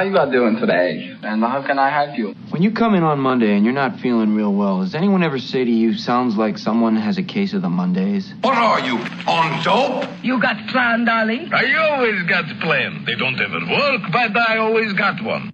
how you all doing today? And how can I help you? When you come in on Monday and you're not feeling real well, does anyone ever say to you, sounds like someone has a case of the Mondays? What are you, on dope? You got plan, darling? I always got plan. They don't ever work, but I always got one.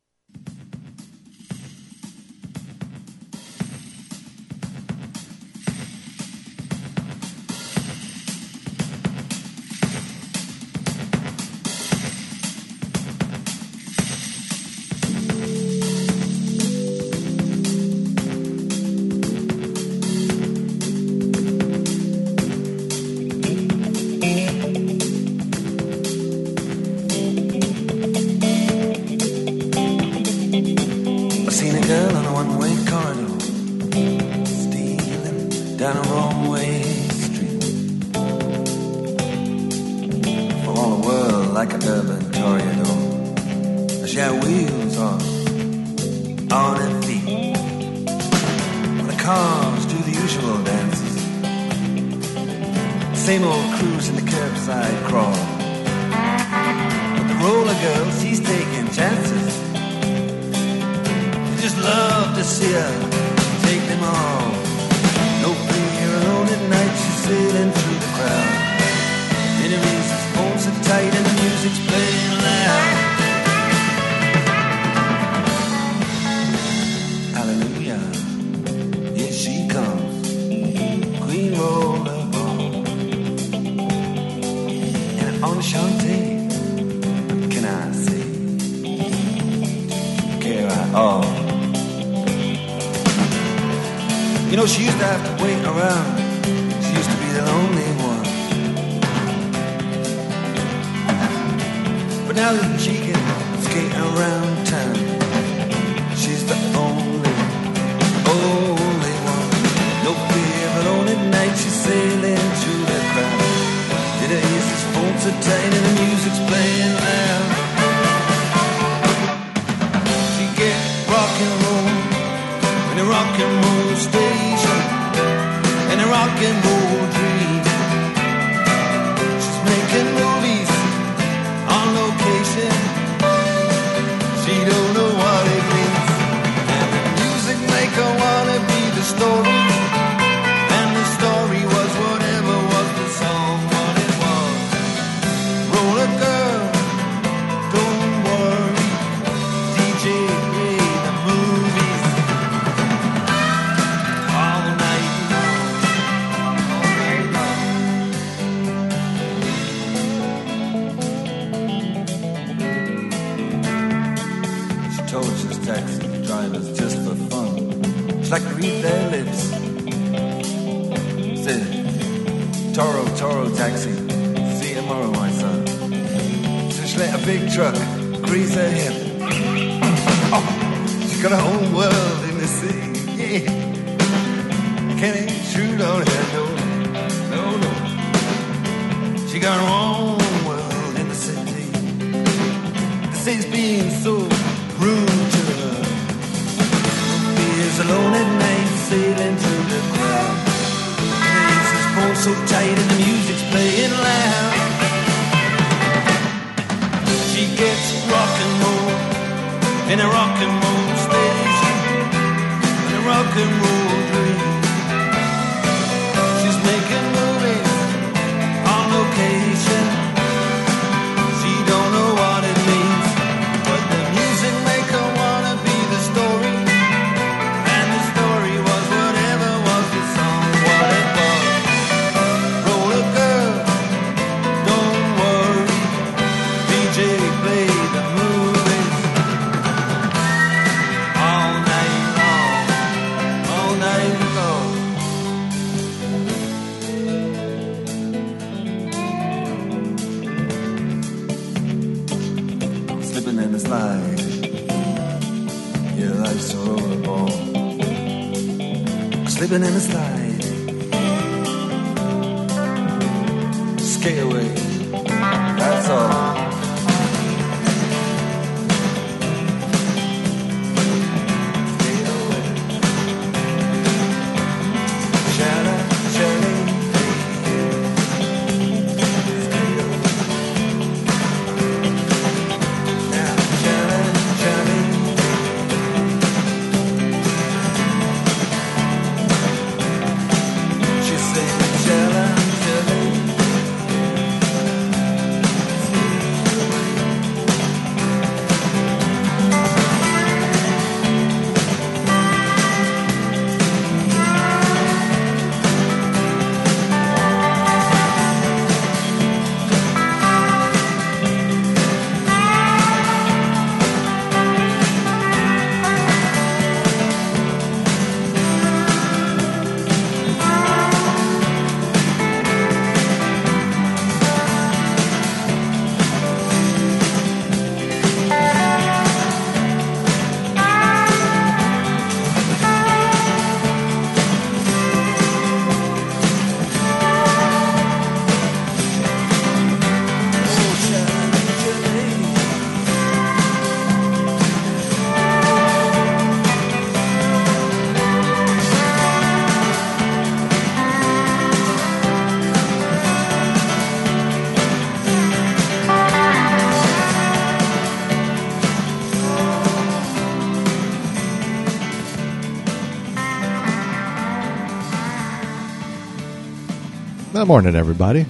Morning, everybody.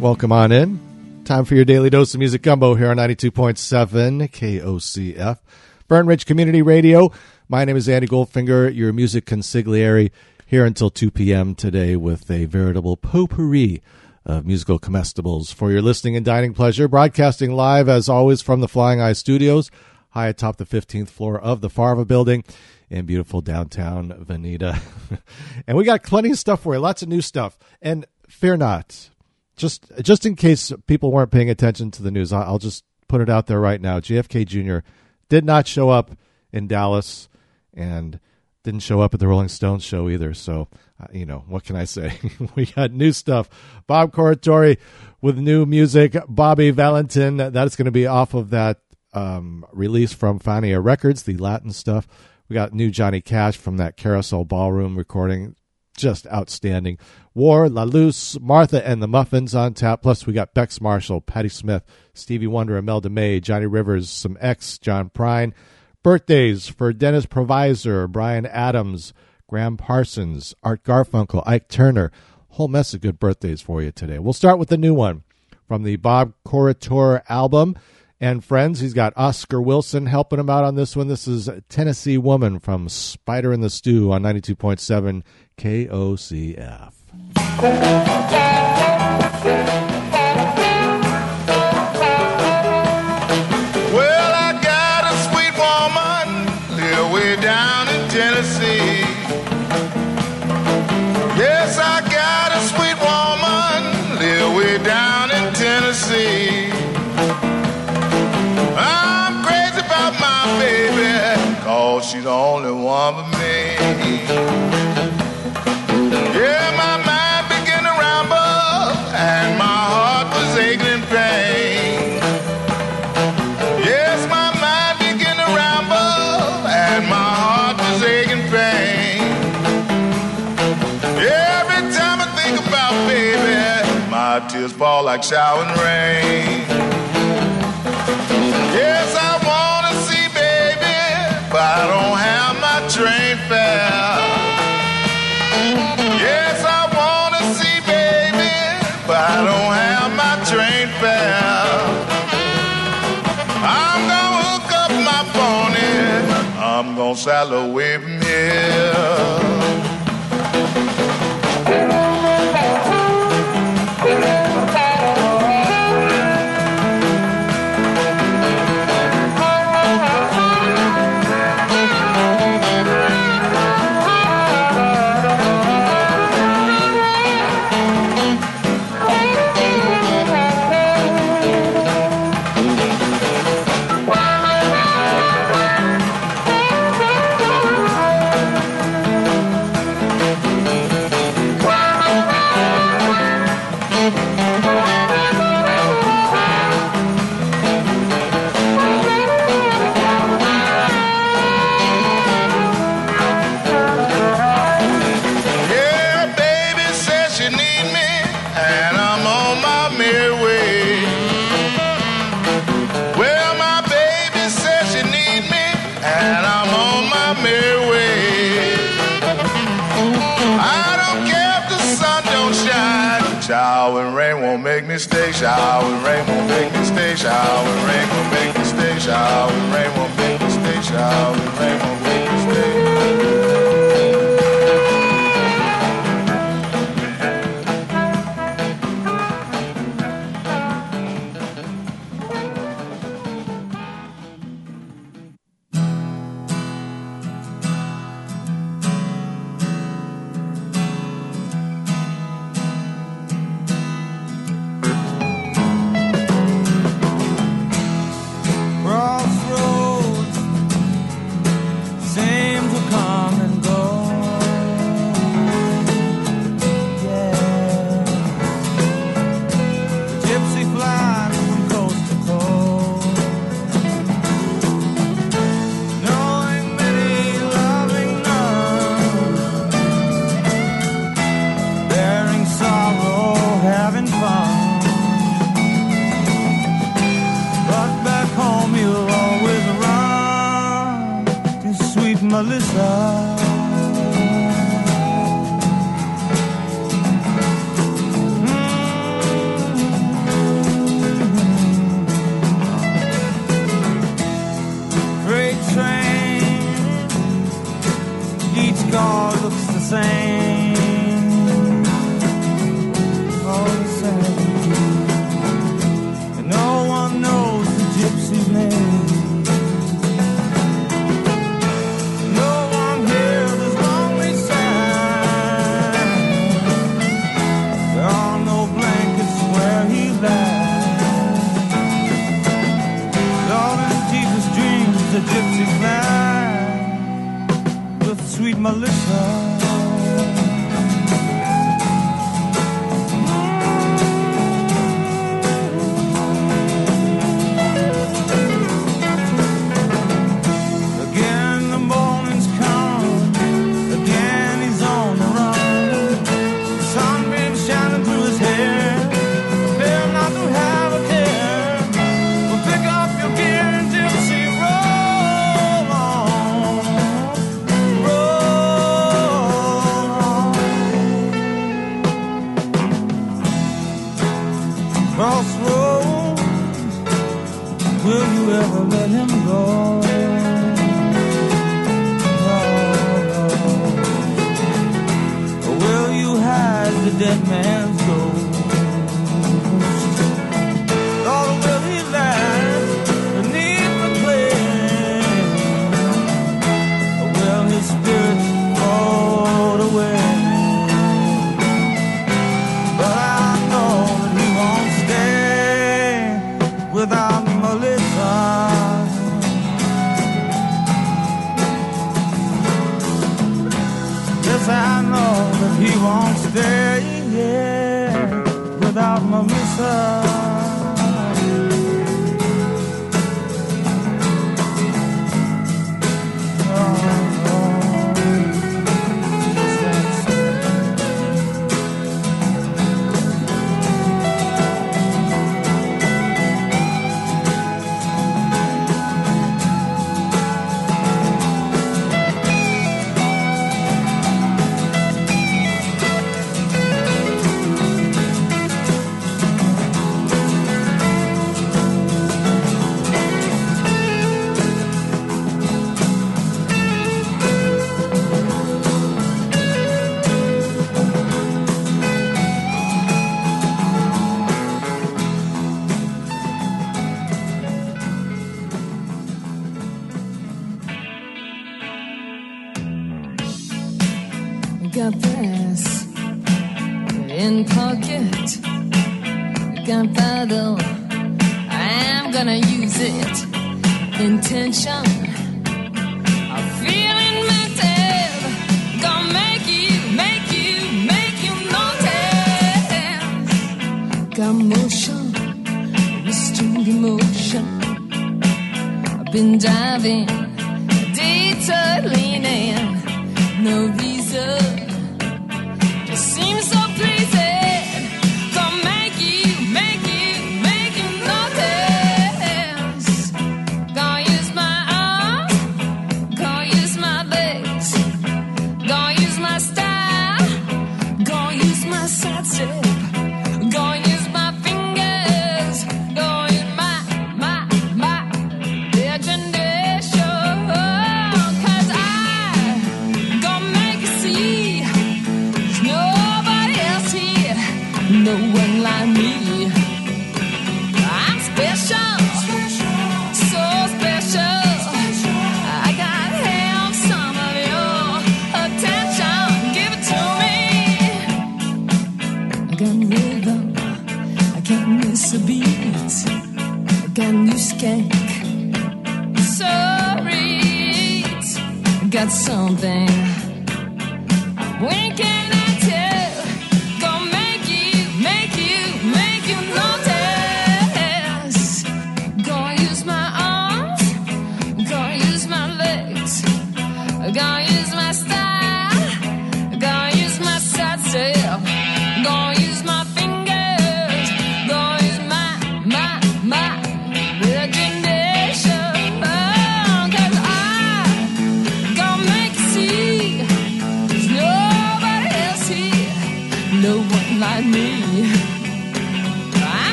Welcome on in. Time for your daily dose of music gumbo here on 92.7 KOCF. Fern Ridge Community Radio. My name is Andy Goldfinger, your music consigliere, here until 2 p.m. today with a veritable potpourri of musical comestibles for your listening and dining pleasure. Broadcasting live, as always, from the Flying Eye Studios, high atop the 15th floor of the Farva building in beautiful downtown Veneta. and we got plenty of stuff for you, lots of new stuff. And fear not, just just in case people weren't paying attention to the news, I'll just put it out there right now. JFK Jr. did not show up in Dallas and didn't show up at the Rolling Stones show either. So, uh, you know, what can I say? we got new stuff. Bob Corritore with new music. Bobby Valentin, that's going to be off of that um, release from Fania Records, the Latin stuff. We got new Johnny Cash from that Carousel Ballroom recording. Just outstanding. War, La Luz, Martha and the Muffins on tap. Plus, we got Bex Marshall, Patti Smith, Stevie Wonder, Imelda May, Johnny Rivers, some X, John Prine. Birthdays for Dennis Provisor, Bryan Adams, Gram Parsons, Art Garfunkel, Ike Turner. Whole mess of good birthdays for you today. We'll start with the new one from the Bob Corritore album and friends. He's got Oscar Wilson helping him out on this one. This is Tennessee Woman from Spider in the Stew on 92.7 KOCF. Only one for me. Yeah, my mind began to ramble, and my heart was aching in pain. Yes, my mind began to ramble, and my heart was aching pain. Every time I think about baby, my tears fall like showering rain. Gonna away from here. And rain won't make stay. Shower and rain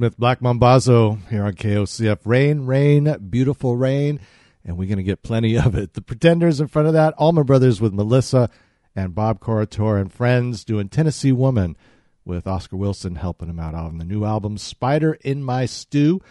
Smith, Black Mambazo here on KOCF. Rain, rain, beautiful rain, and we're going to get plenty of it. The Pretenders in front of that, Allman Brothers with Melissa and Bob Corritore and friends doing Tennessee Woman with Oscar Wilson helping him out on the new album Spider in My Stew.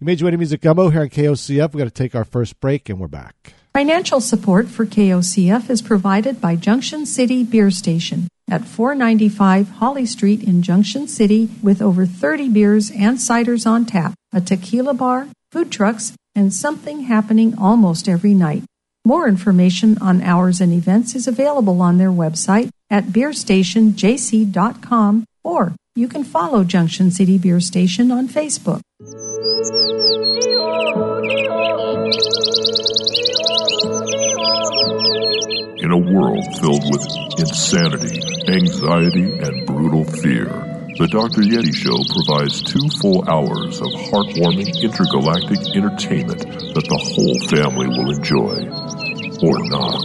You way to Music Gumbo here on KOCF. We've got to take our first break and we're back. Financial support for KOCF is provided by Junction City Beer Station at 495 Holly Street in Junction City with over 30 beers and ciders on tap, a tequila bar, food trucks, and something happening almost every night. More information on hours and events is available on their website at beerstationjc.com or you can follow Junction City Beer Station on Facebook. In a world filled with insanity, anxiety, and brutal fear, the Dr. Yeti Show provides two full hours of heartwarming intergalactic entertainment that the whole family will enjoy. Or not.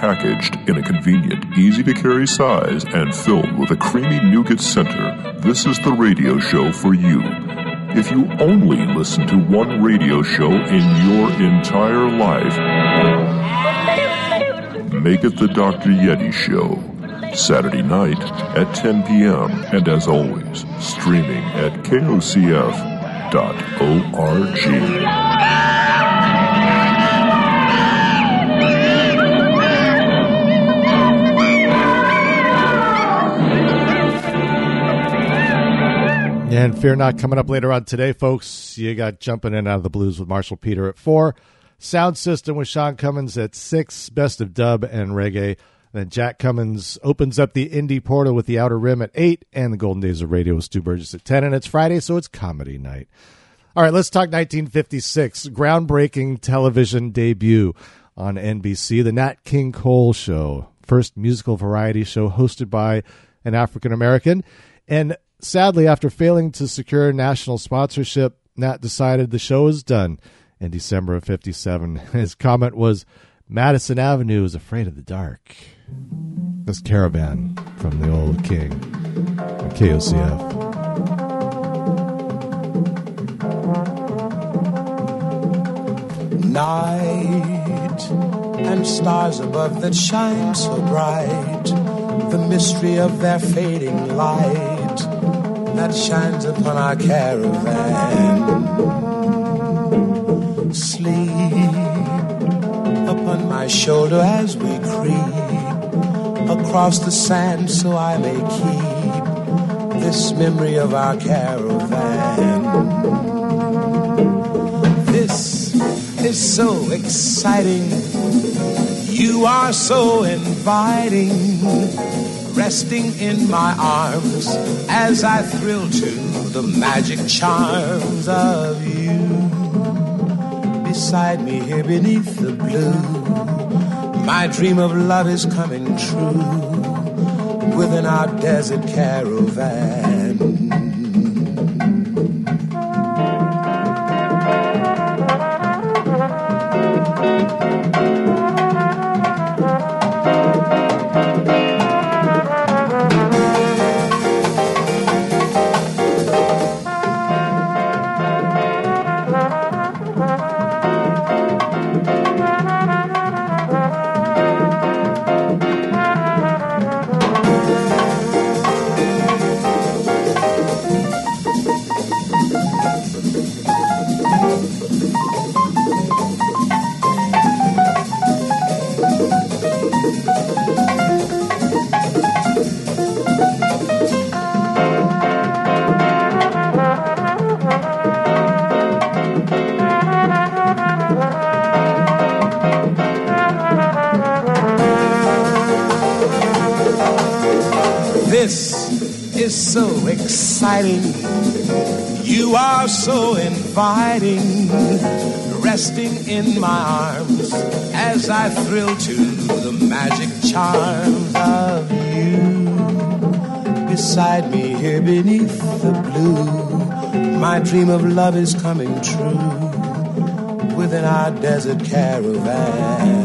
Packaged in a convenient, easy to carry size and filled with a creamy nougat center, this is the radio show for you. If you only listen to one radio show in your entire life, make it the Dr. Yeti Show. Saturday night at 10 p.m. And as always, streaming at kocf.org. And Fear Not coming up later on today, folks. You got Jumping In Out of the Blues with Marshall Peter at 4. Sound System with Sean Cummins at 6. Best of Dub and Reggae. Then Jack Cummins opens up the indie portal with the Outer Rim at 8. And the Golden Days of Radio with Stu Burgess at 10. And it's Friday, so it's comedy night. All right, let's talk 1956. Groundbreaking television debut on NBC. The Nat King Cole Show. First musical variety show hosted by an African American. And sadly, after failing to secure national sponsorship, Nat decided the show is done in December of 57. His comment was Madison Avenue is afraid of the dark. This caravan from the old king KOCF. Night and stars above that shine so bright, the mystery of their fading light light that shines upon our caravan. Sleep upon my shoulder as we creep across the sand so I may keep this memory of our caravan. This is so exciting. You are so inviting resting in my arms as I thrill to the magic charms of you. Beside me here beneath the blue, my dream of love is coming true within our desert caravan. in my arms as I thrill to the magic charms of you. Beside me here beneath the blue, my dream of love is coming true within our desert caravan.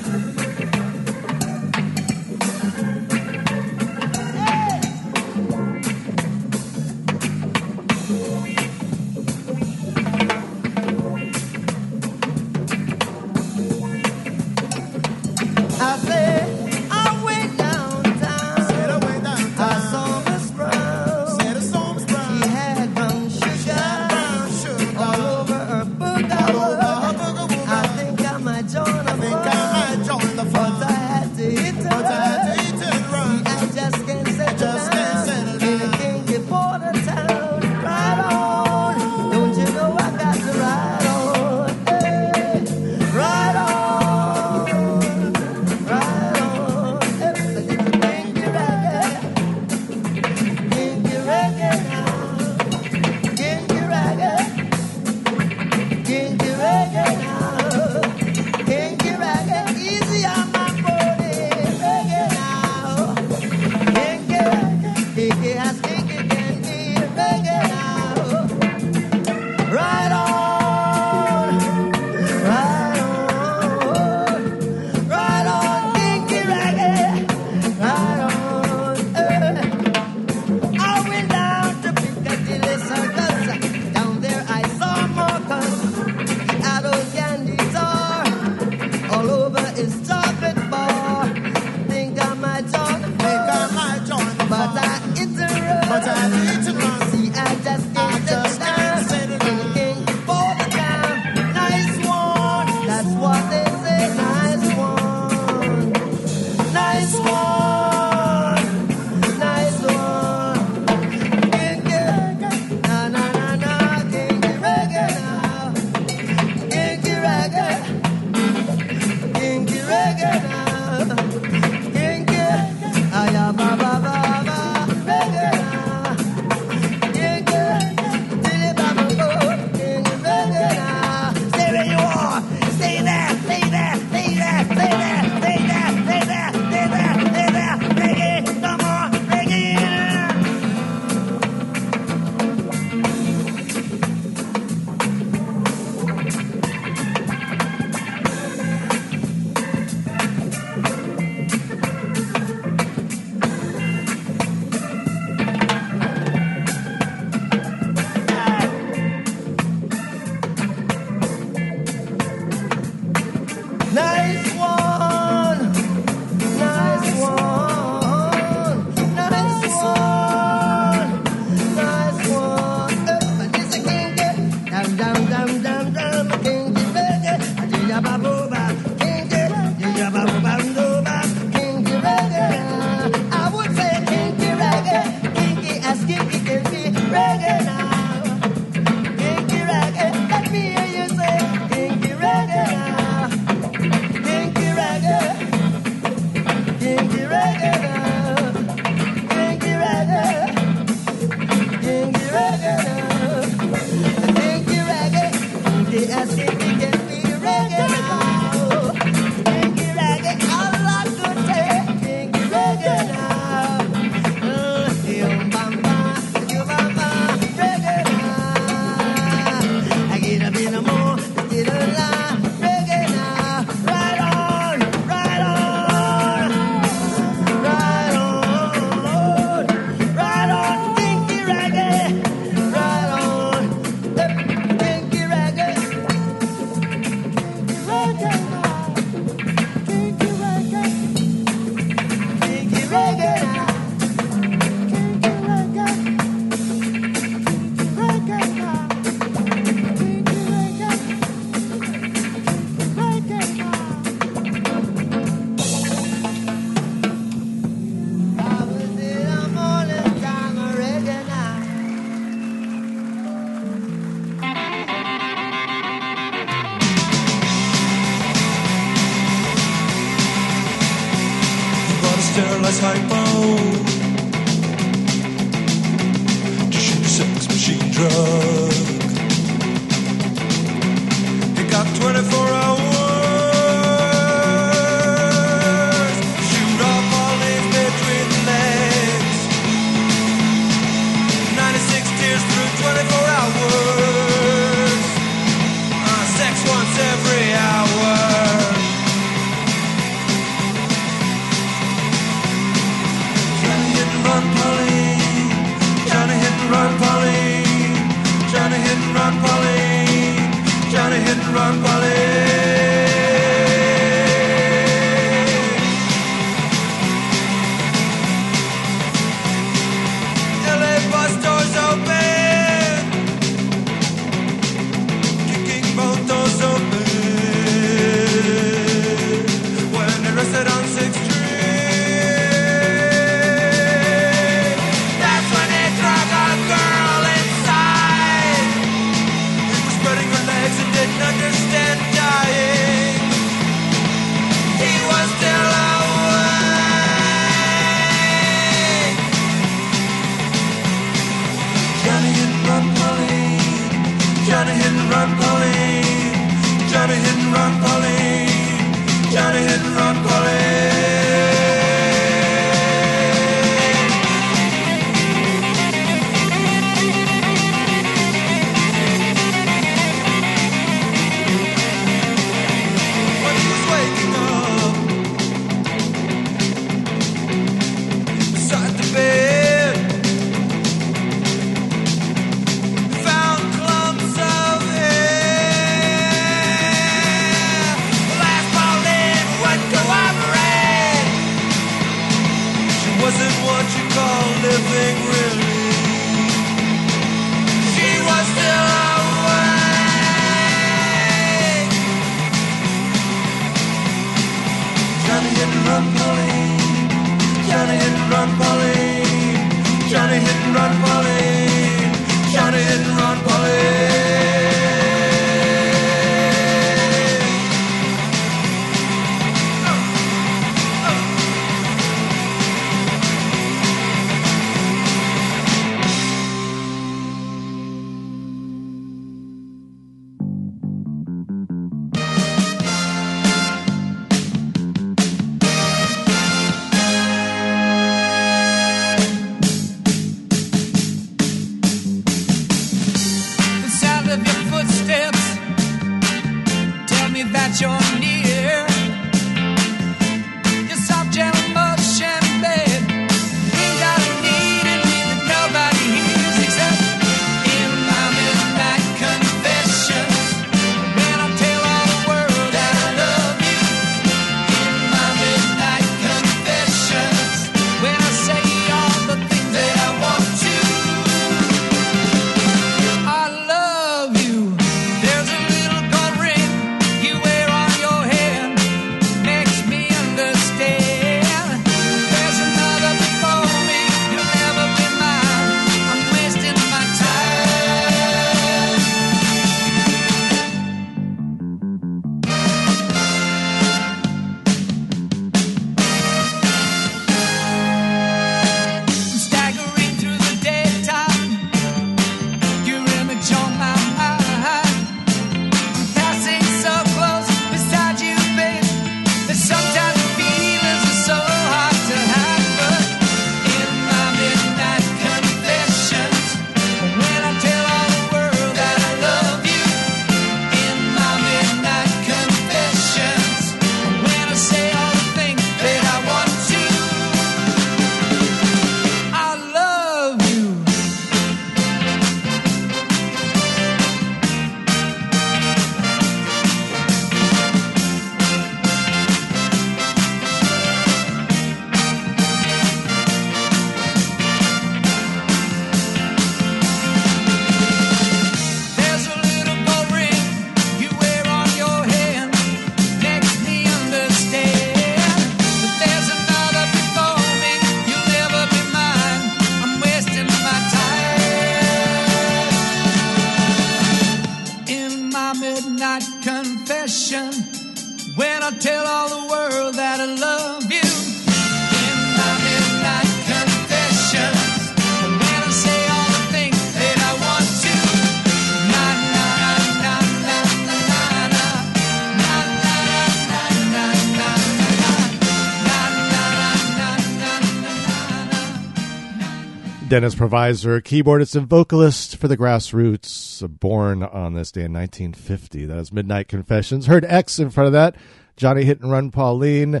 Dennis Provisor, keyboardist and vocalist for the Grassroots, born on this day in 1950. That is Midnight Confessions. Heard X in front of that. Johnny Hit and Run Pauline.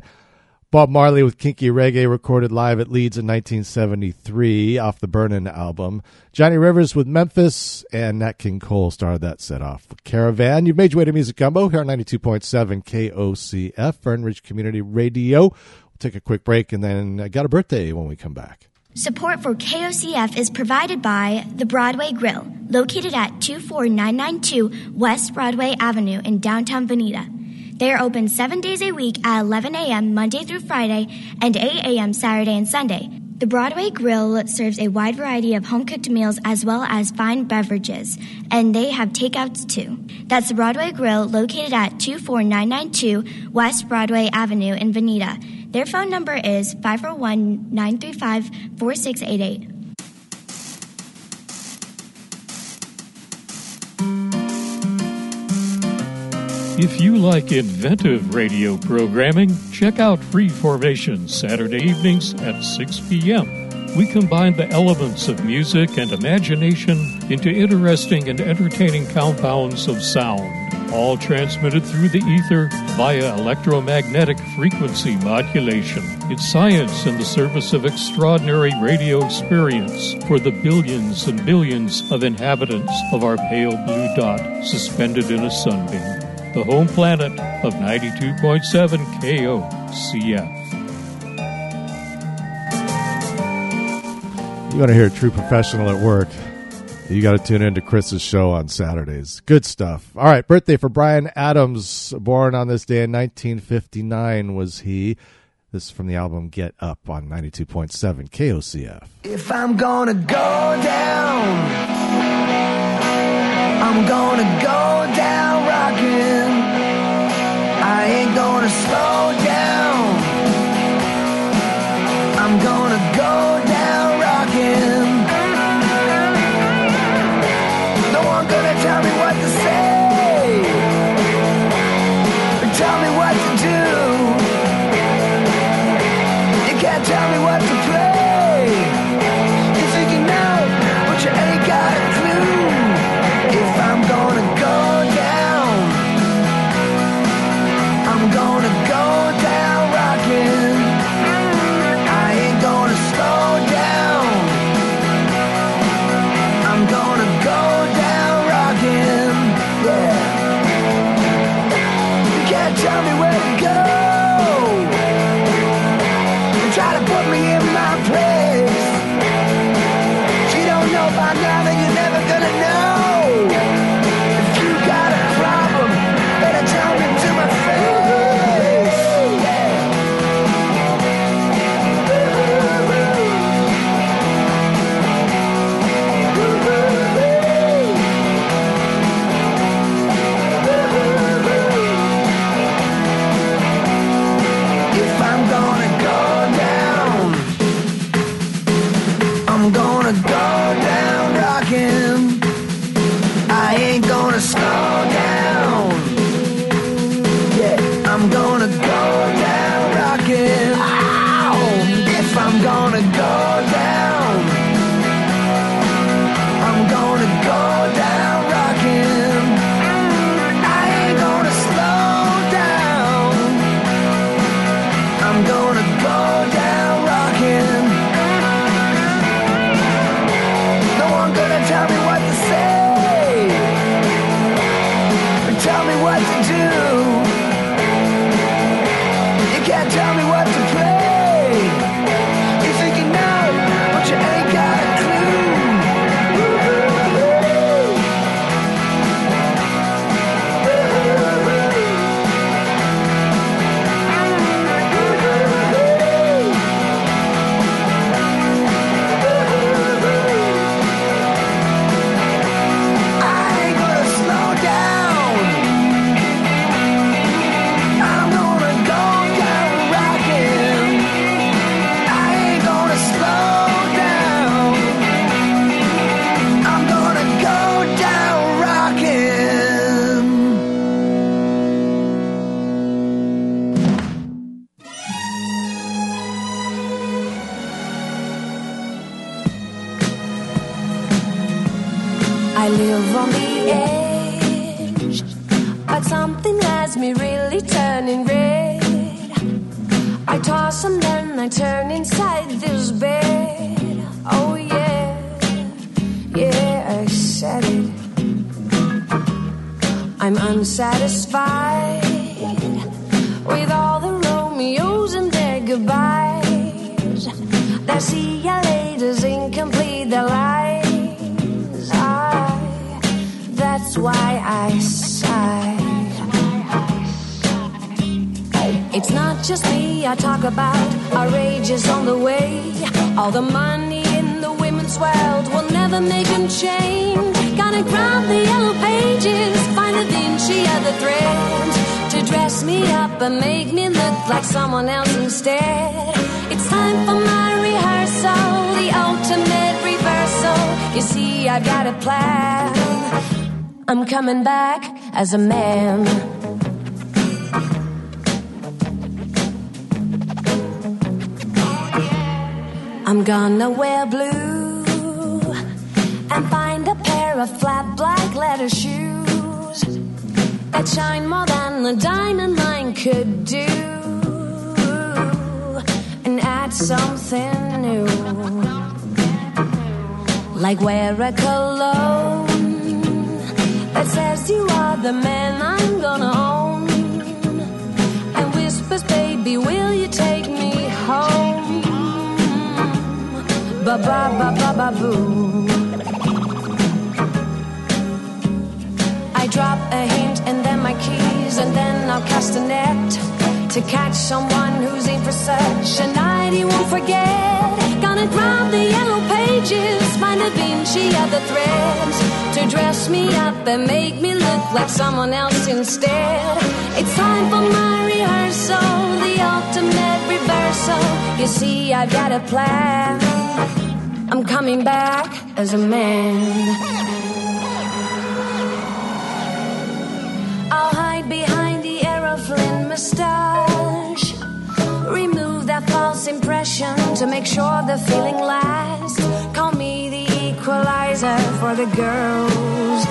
Bob Marley with Kinky Reggae recorded live at Leeds in 1973 off the Burnin' album. Johnny Rivers with Memphis and Nat King Cole started that set off. Caravan. You've made your way to Music Gumbo here on 92.7 KOCF, Fern Ridge Community Radio. We'll take a quick break and then I got a birthday when we come back. Support for KOCF is provided by the Broadway Grill, located at 24992 West Broadway Avenue in downtown Veneta. They are open seven days a week at 11 a.m. Monday through Friday and 8 a.m. Saturday and Sunday. The Broadway Grill serves a wide variety of home cooked meals as well as fine beverages, and they have takeouts too. That's the Broadway Grill located at 24992 West Broadway Avenue in Veneta. Their phone number is 541 935 4688. If you like inventive radio programming, check out Free Formation Saturday evenings at 6 p.m. We combine the elements of music and imagination into interesting and entertaining compounds of sound, all transmitted through the ether via electromagnetic frequency modulation. It's science in the service of extraordinary radio experience for the billions and billions of inhabitants of our pale blue dot suspended in a sunbeam the home planet of 92.7 KOCF. You want to hear a true professional at work? You got to tune in to Chris's show on Saturdays. Good stuff. All right, birthday for Bryan Adams, born on this day in 1959 was he. This is from the album Get Up on 92.7 KOCF. If I'm gonna go down, I'm gonna go down rocking. I ain't gonna slow down. I'm gonna go down rocking. Gonna tell me what to say. Tell me what to do. You can't tell me what to someone else instead. It's time for my rehearsal, the ultimate reversal. You see, I've got a plan. I'm coming back as a man. I'm gonna wear blue and find a pair of flat black leather shoes that shine more than the diamond mine could do add something new. Like wear a cologne that says you are the man I'm gonna own and whispers, baby, will you take me home? Ba ba ba ba ba boo. I drop a hint and then my keys, and then I'll cast a net to catch someone who's in for such a night he won't forget. Gonna grab the yellow pages, find a Vinci of the threads to dress me up and make me look like someone else instead. It's time for my rehearsal, the ultimate reversal. You see, I've got a plan. I'm coming back as a man. To make sure the feeling lasts. Call me the equalizer for the girls.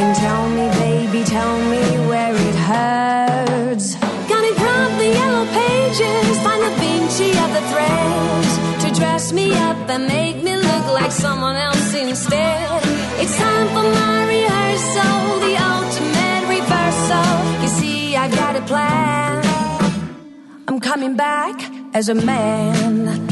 And tell me, baby, tell me where it hurts. Gonna grab the yellow pages, find the Vinci of the threads to dress me up and make me look like someone else instead. It's time for my rehearsal, the ultimate reversal. You see, I've got a plan. I'm coming back as a man.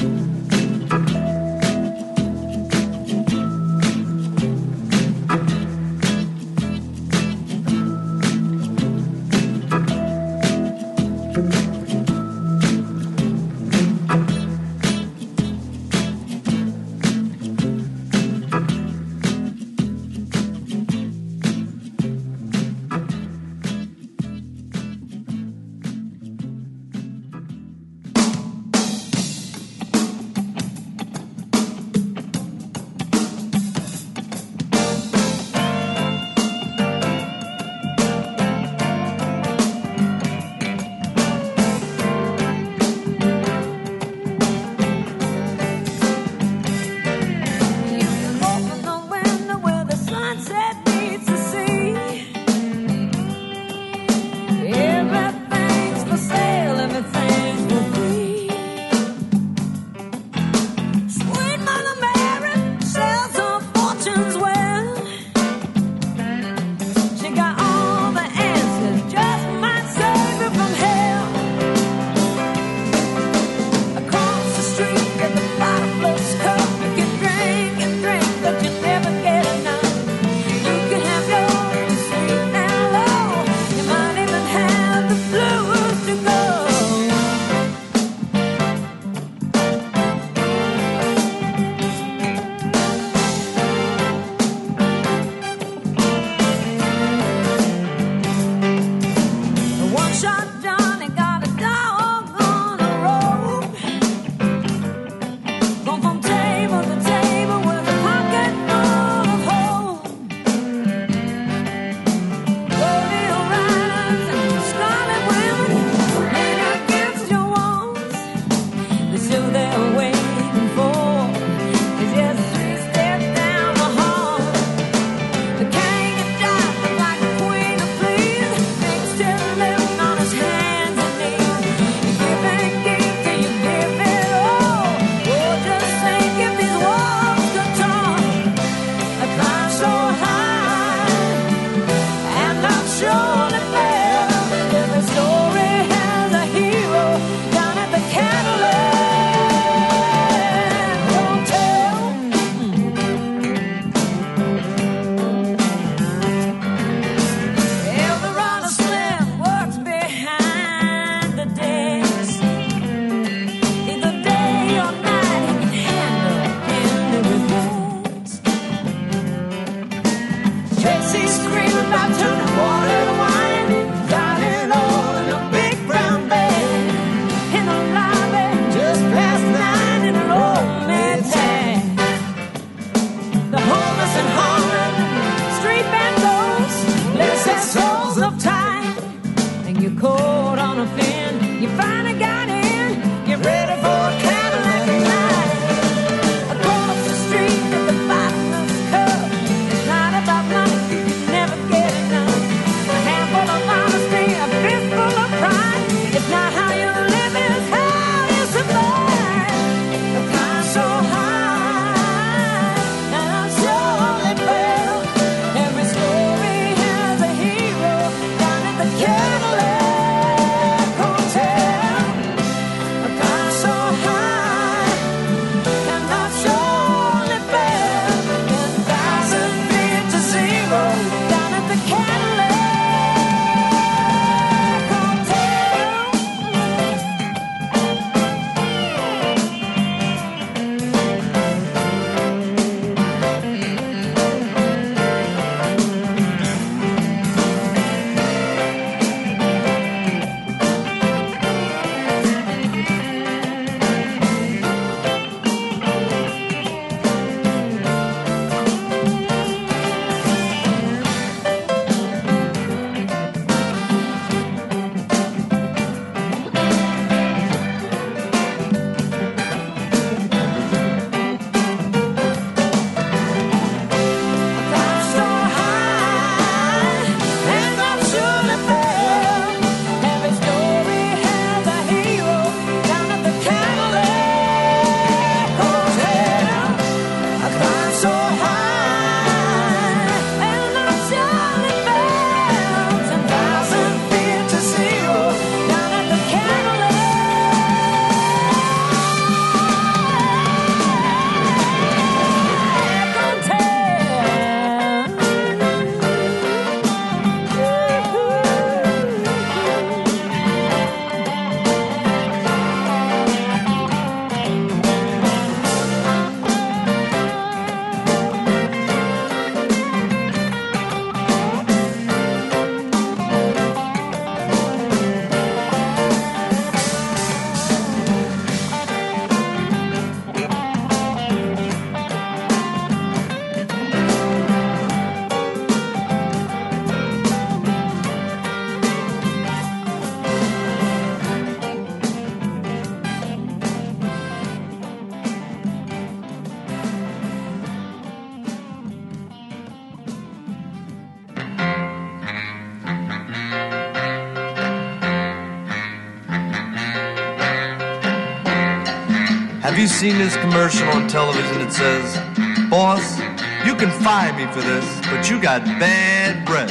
seen this commercial on television that says, Boss, you can fire me for this, but you got bad breath.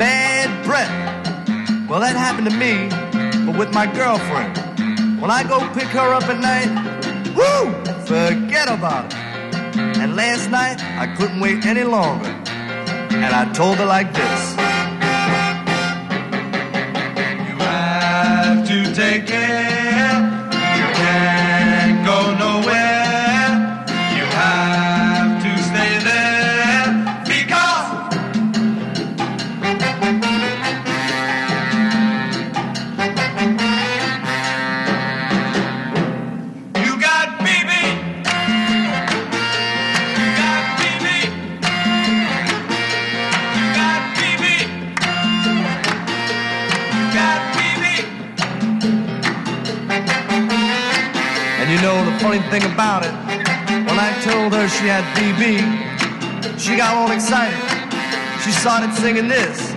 Bad breath. Well, that happened to me, but with my girlfriend. When I go pick her up at night, woo, forget about it. And last night, I couldn't wait any longer. And I told her like this You have to take care. singing this.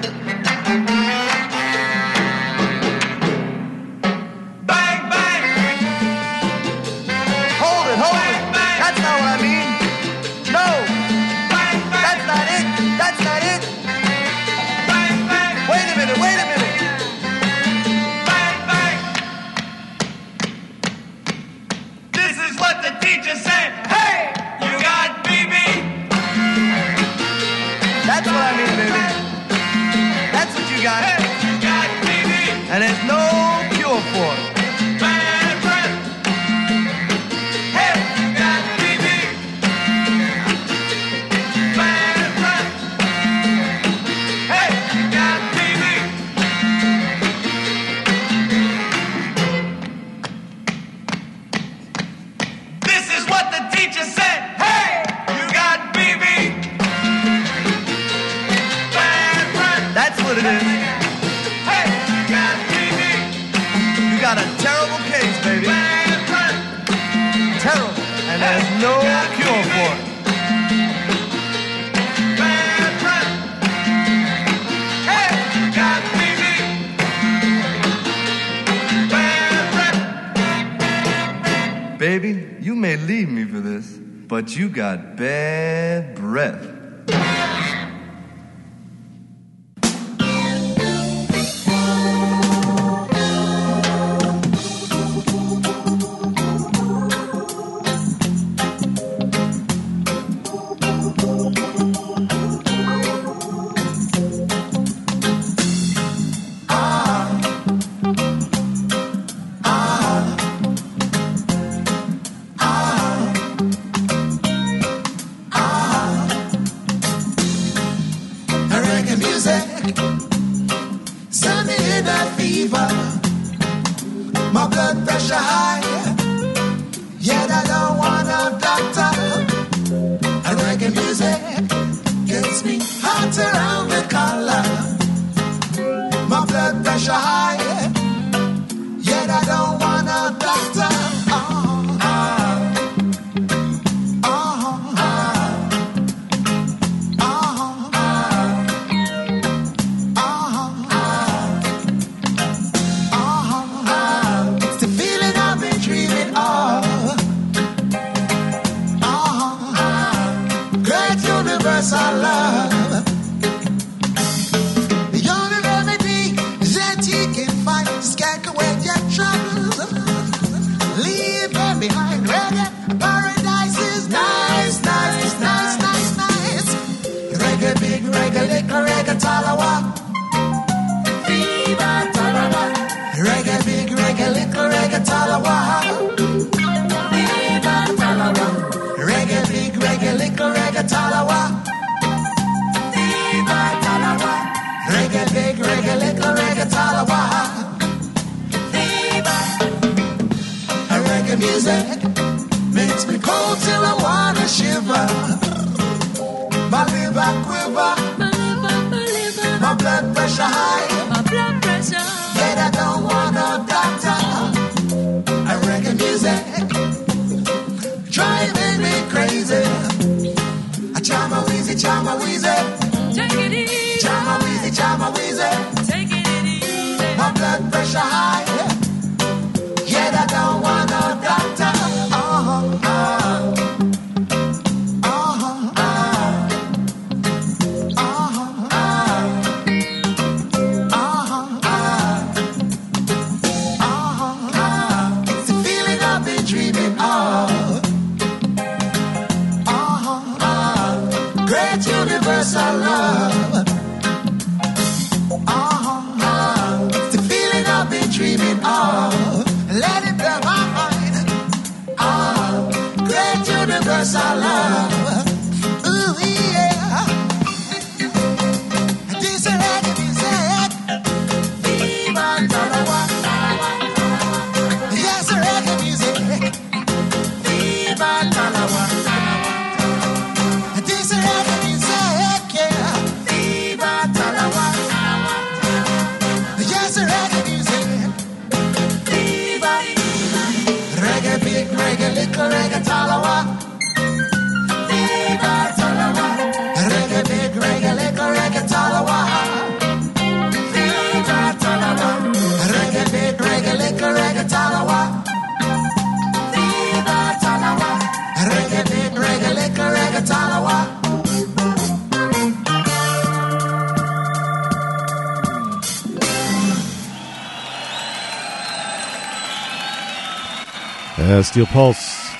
Steel Pulse,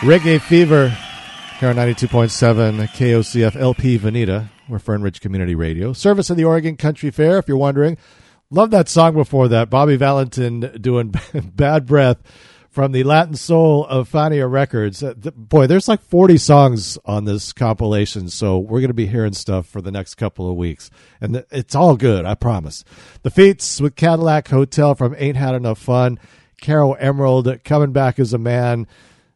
Reggae Fever, here on 92.7 KOCF LP Veneta. We're Fern Ridge Community Radio. Service of the Oregon Country Fair, if you're wondering. Love that song before that. Bobby Valentin doing Bad Breath from the Latin Soul of Fania Records. Uh, boy, there's like 40 songs on this compilation, so we're going to be hearing stuff for the next couple of weeks. And it's all good, I promise. The Feats with Cadillac Hotel from Ain't Had Enough Fun. Caro Emerald coming back as a man.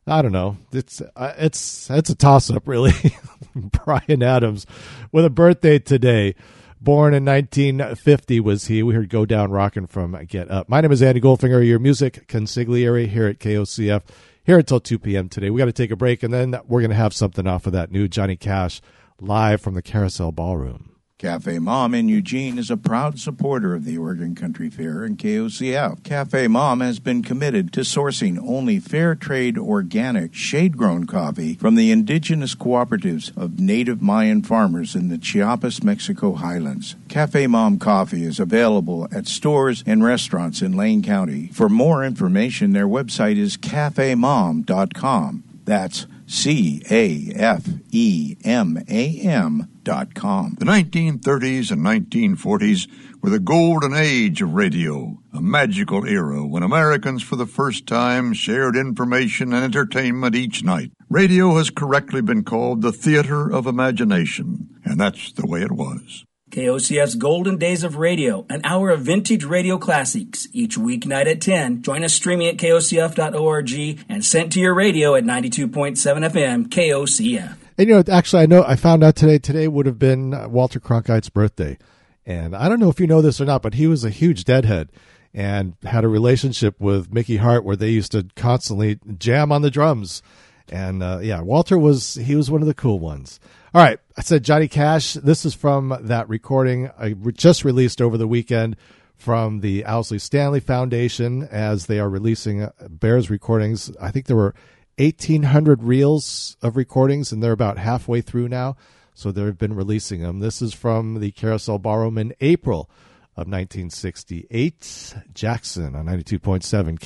I don't know. It's uh, it's it's a toss up, really. Bryan Adams with a birthday today. Born in 1950 was he. We heard "Go Down Rockin' from Get Up." My name is Andy Goldfinger, your music consigliere here at KOCF. Here until 2 p.m. today. We got to take a break, and then we're going to have something off of that new Johnny Cash live from the Carousel Ballroom. Cafe Mam in Eugene is a proud supporter of the Oregon Country Fair and KOCF. Cafe Mam has been committed to sourcing only fair trade organic shade grown coffee from the indigenous cooperatives of native Mayan farmers in the Chiapas, Mexico highlands. Cafe Mam coffee is available at stores and restaurants in Lane County. For more information, their website is cafemam.com. That's C A F E M A M dot com. The 1930s and 1940s were the golden age of radio, a magical era when Americans for the first time shared information and entertainment each night. Radio has correctly been called the theater of imagination, and that's the way it was. KOCF's Golden Days of Radio, an hour of vintage radio classics. Each weeknight at 10. Join us streaming at kocf.org and sent to your radio at 92.7 FM KOCF. And you know, actually, I know I found out today. Today would have been Walter Cronkite's birthday, and I don't know if you know this or not, but he was a huge deadhead and had a relationship with Mickey Hart where they used to constantly jam on the drums. And uh, yeah, Walter was he was one of the cool ones. All right, I said Johnny Cash. This is from that recording I just released over the weekend from the Owsley Stanley Foundation as they are releasing uh, Bears recordings. I think there were 1,800 reels of recordings, and they're about halfway through now. So they've been releasing them. This is from the Carousel Ballroom in April of 1968. Jackson on 92.7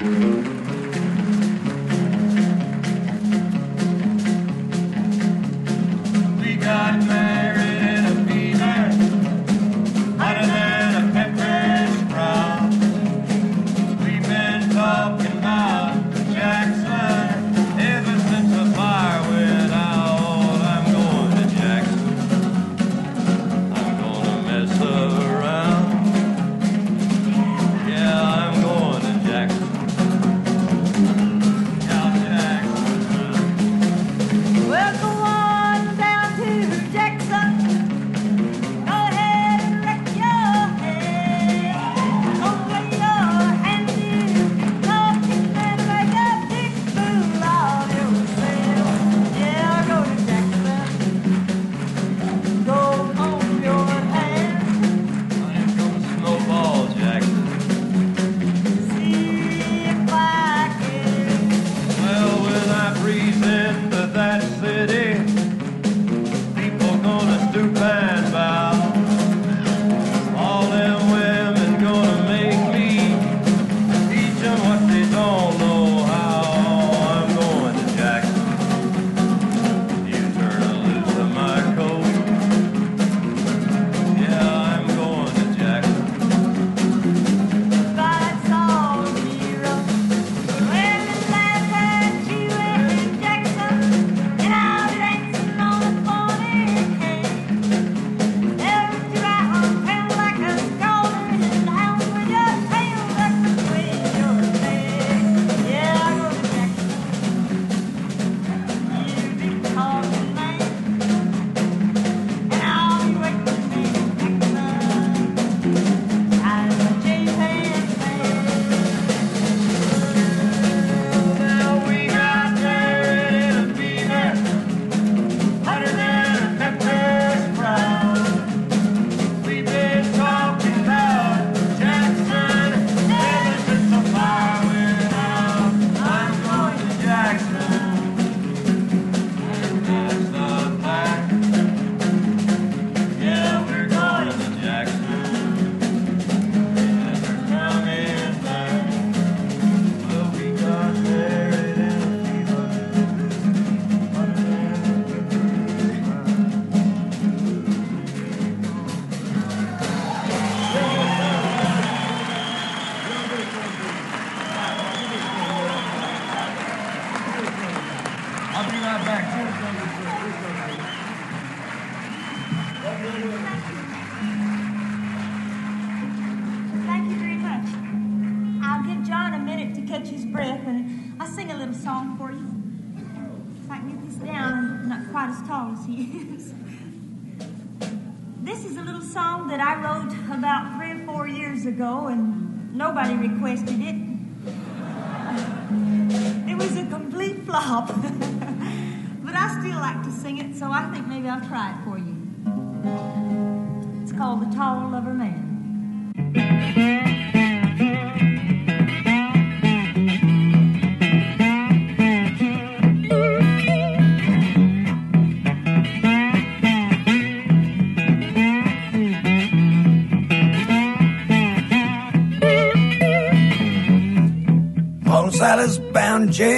KOCF. Silas bound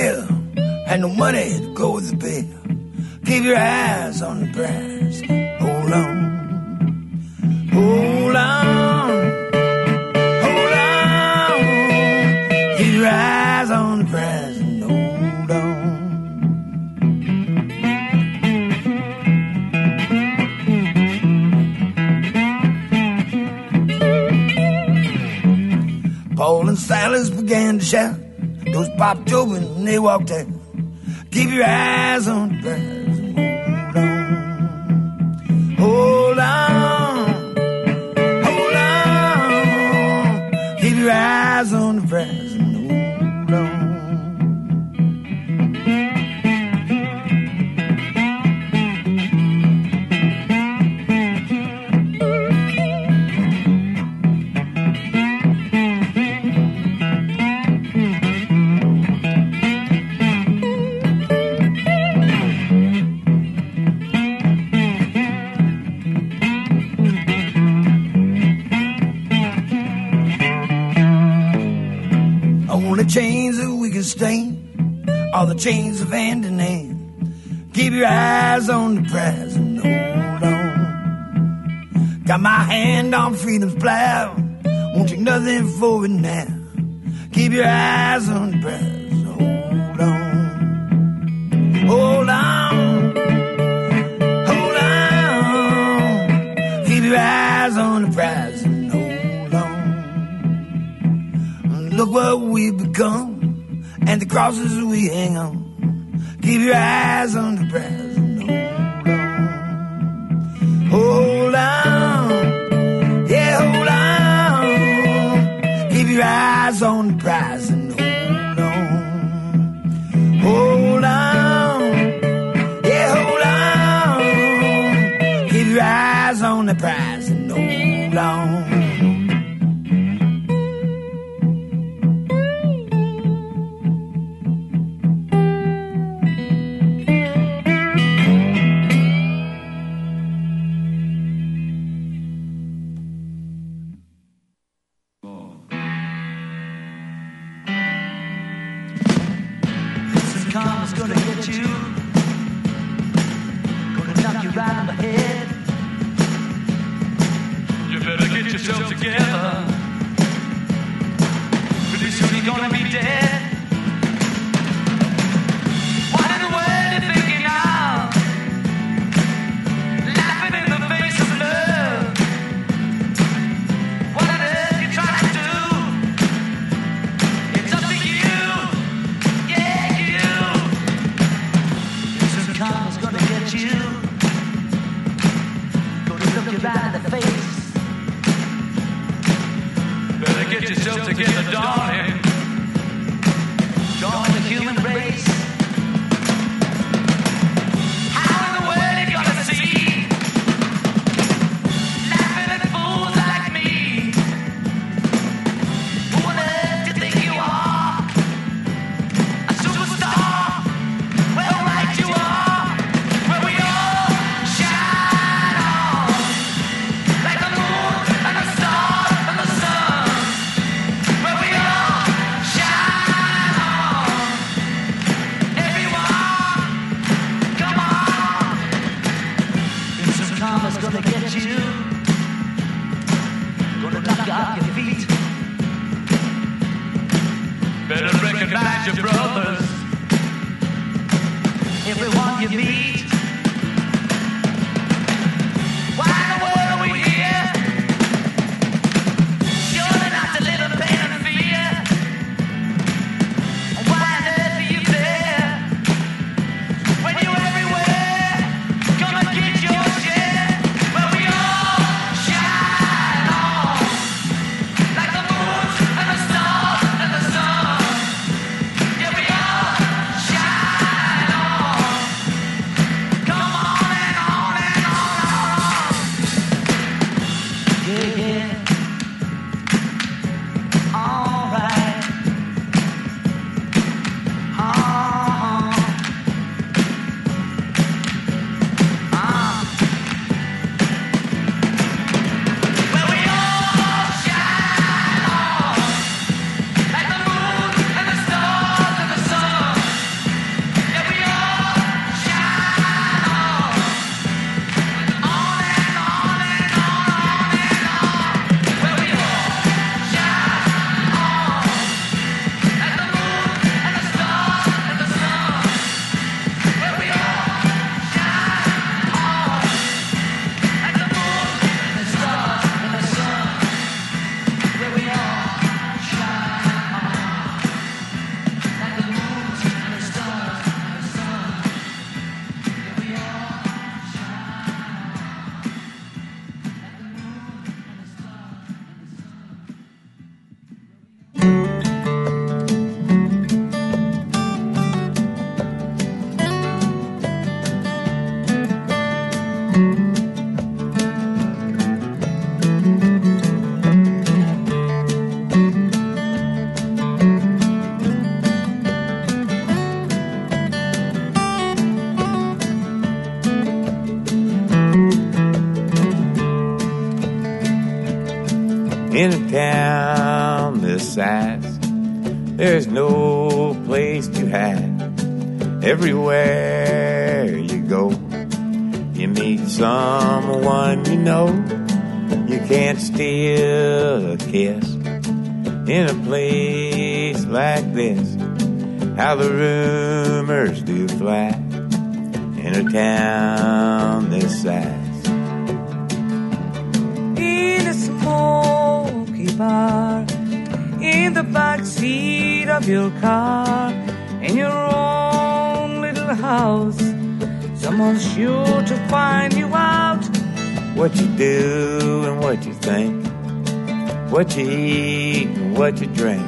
what you eat and what you drink.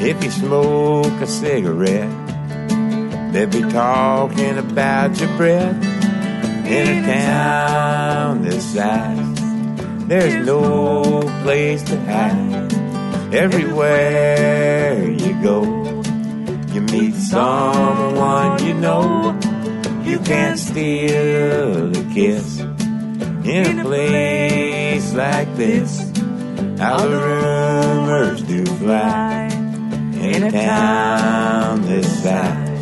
If you smoke a cigarette, they'll be talking about your breath. In a town this size, there's no place to hide. Everywhere you go, you meet someone you know. You can't steal a kiss in a place like this. How the rumors do fly in a town this size.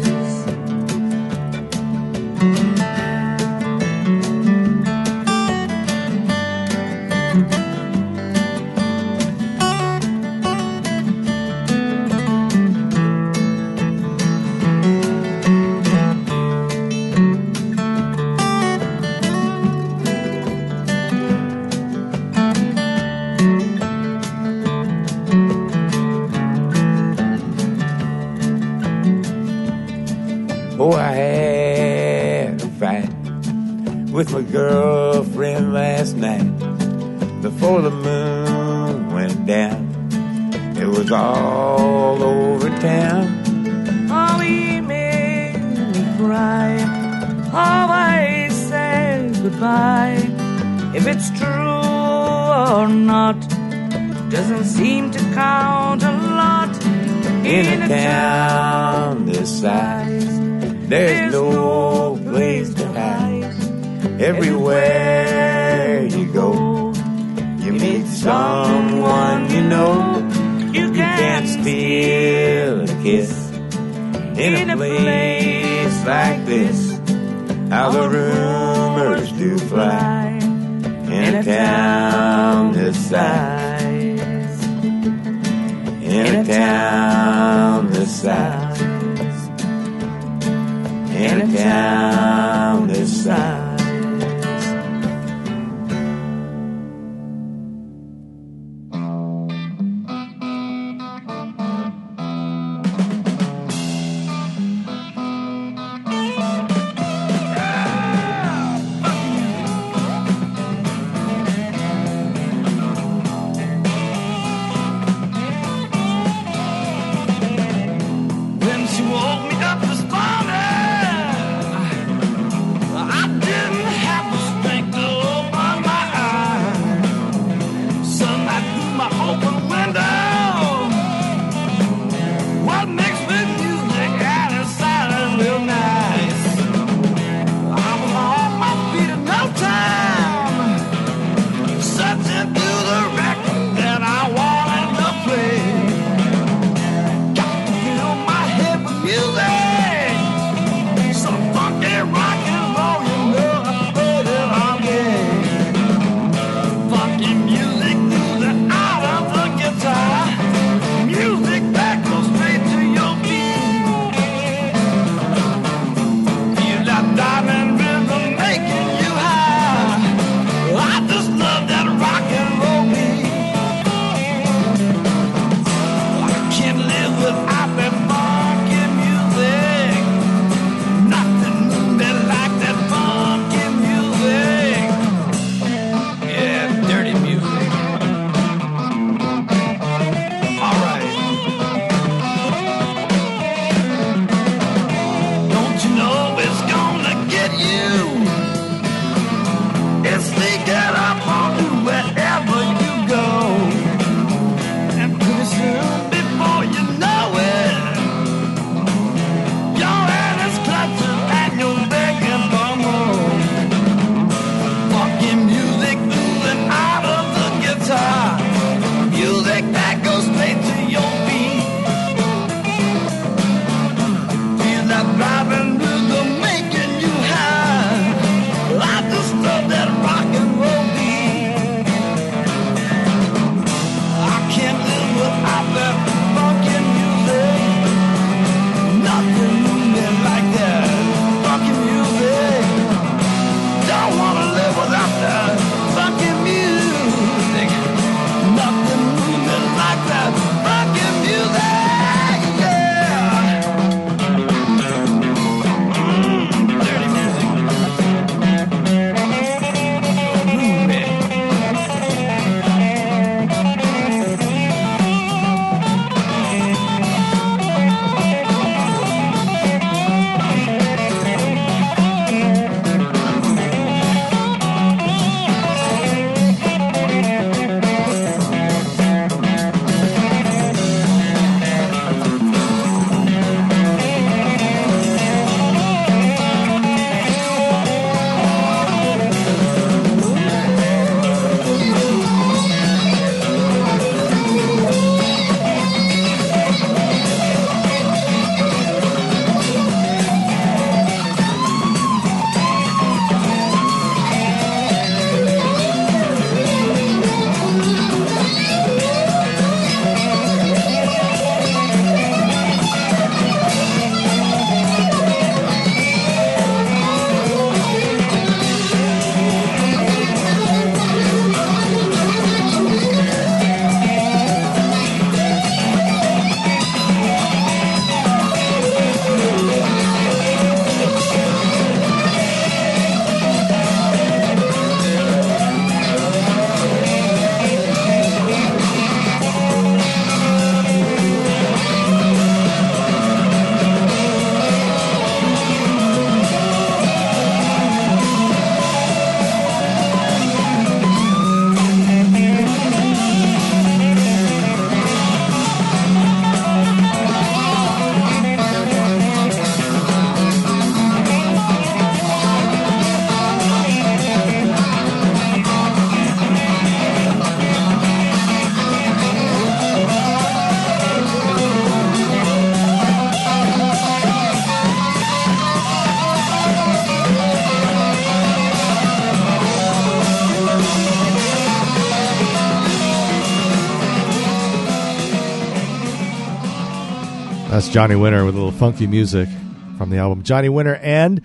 Johnny Winter with a little funky music from the album Johnny Winter. And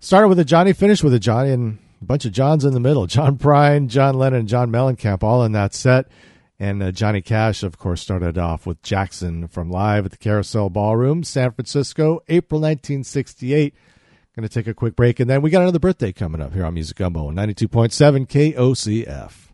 started with a Johnny, finished with a Johnny, and a bunch of Johns in the middle. John Prine, John Lennon, John Mellencamp all in that set. And uh, Johnny Cash, of course, started off with Jackson from Live at the Carousel Ballroom, San Francisco, April 1968. Going to take a quick break, and then we got another birthday coming up here on Music Gumbo, 92.7 KOCF.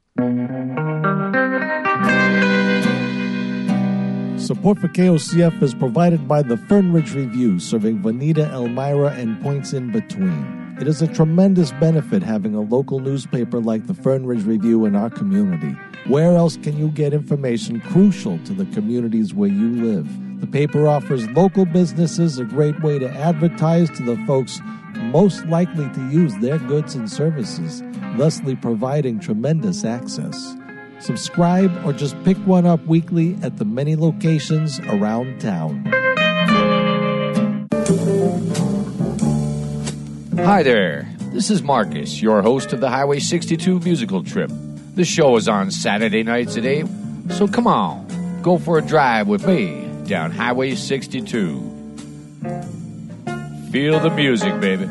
Support for KOCF is provided by the Fern Ridge Review, serving Veneta, Elmira, and points in between. It is a tremendous benefit having a local newspaper like the Fern Ridge Review in our community. Where else can you get information crucial to the communities where you live? The paper offers local businesses a great way to advertise to the folks most likely to use their goods and services, thusly providing tremendous access. Subscribe or just pick one up weekly at the many locations around town. Hi there. This is Marcus, your host of the Highway 62 musical trip. The show is on Saturday nights at 8, so come on, go for a drive with me down Highway 62. Feel the music, baby.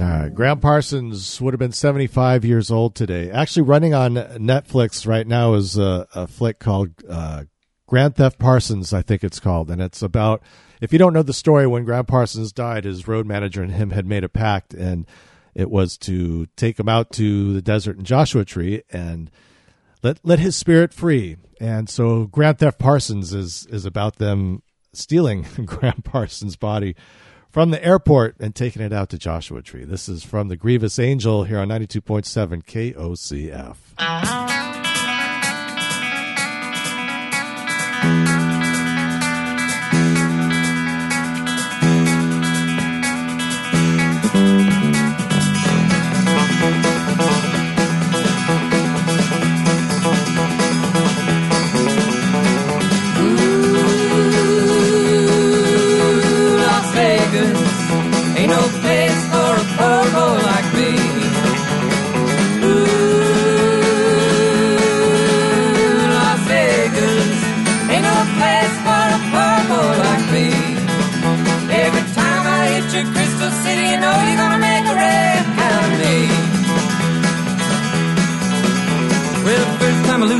Uh, Gram Parsons would have been 75 years old today. Actually, running on Netflix right now is a, a flick called uh, Grand Theft Parsons, I think it's called. And it's about, if you don't know the story, when Gram Parsons died, his road manager and him had made a pact, and it was to take him out to the desert in Joshua Tree and let let his spirit free. And so Grand Theft Parsons is is about them stealing Gram Parsons' body from the airport and taking it out to Joshua Tree. This is from the Grievous Angel here on 92.7 KOCF.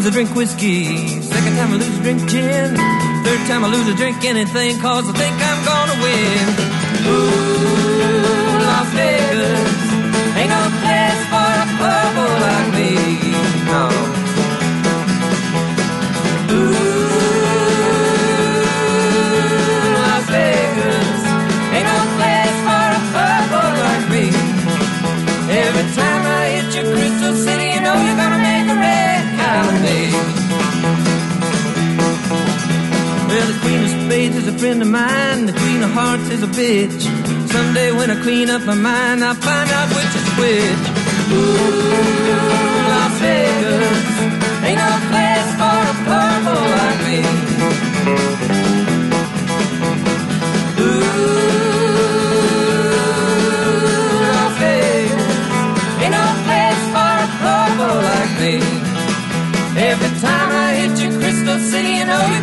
Lose, I drink whiskey. Second time I lose, I drink gin. Third time I lose, I drink anything, cause I think I'm gonna win. Ooh, Las Vegas ain't no place for a boy like me. No. Spades is a friend of mine. The Queen of Hearts is a bitch. Someday when I clean up my mind, I'll find out which is which. Ooh, Las Vegas ain't no place for a boy like me. Ooh, Las Vegas ain't no place for a boy like me. Every time I hit your Crystal City, you know you're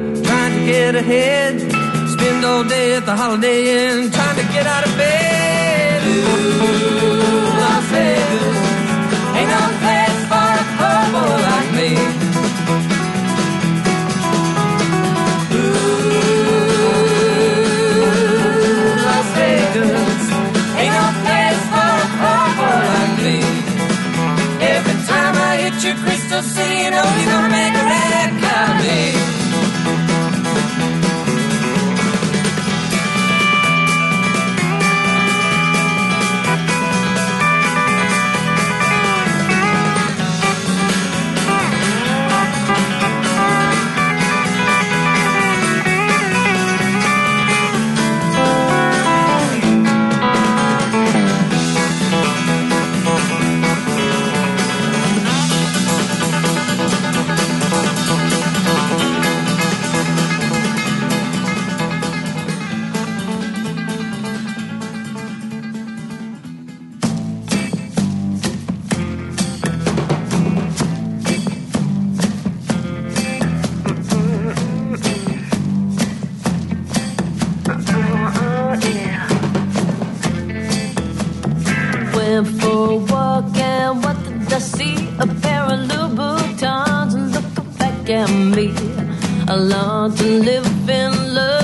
get ahead. Spend all day at the Holiday Inn, trying to get out of bed. Ooh, Las Vegas ain't no place for a poor boy like me. Ooh, Las Vegas ain't no place for a poor boy like me. Every time I hit your Crystal City, you know you're gonna make a of me. Thank you. I see a pair of Louis Vuittons looking back at me. I love to live in love.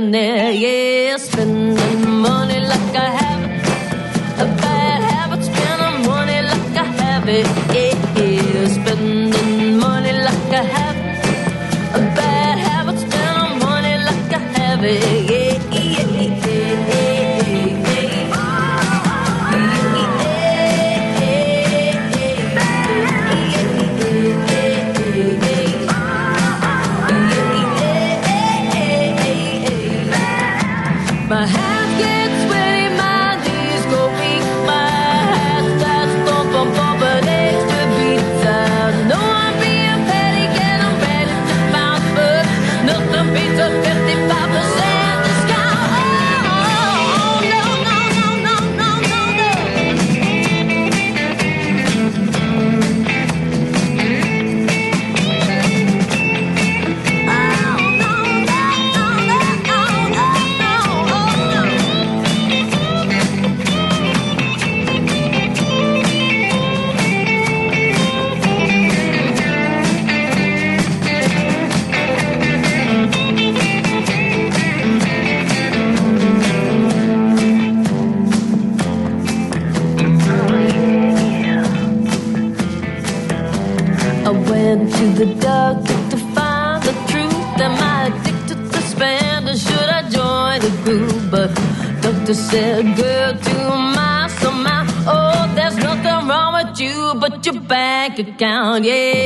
millionaire. Yeah, spending money like I have it. A bad habit, spending money like I have it. Yeah, yeah. spending money like I have it. A bad habit, spending money like I have it. yeah.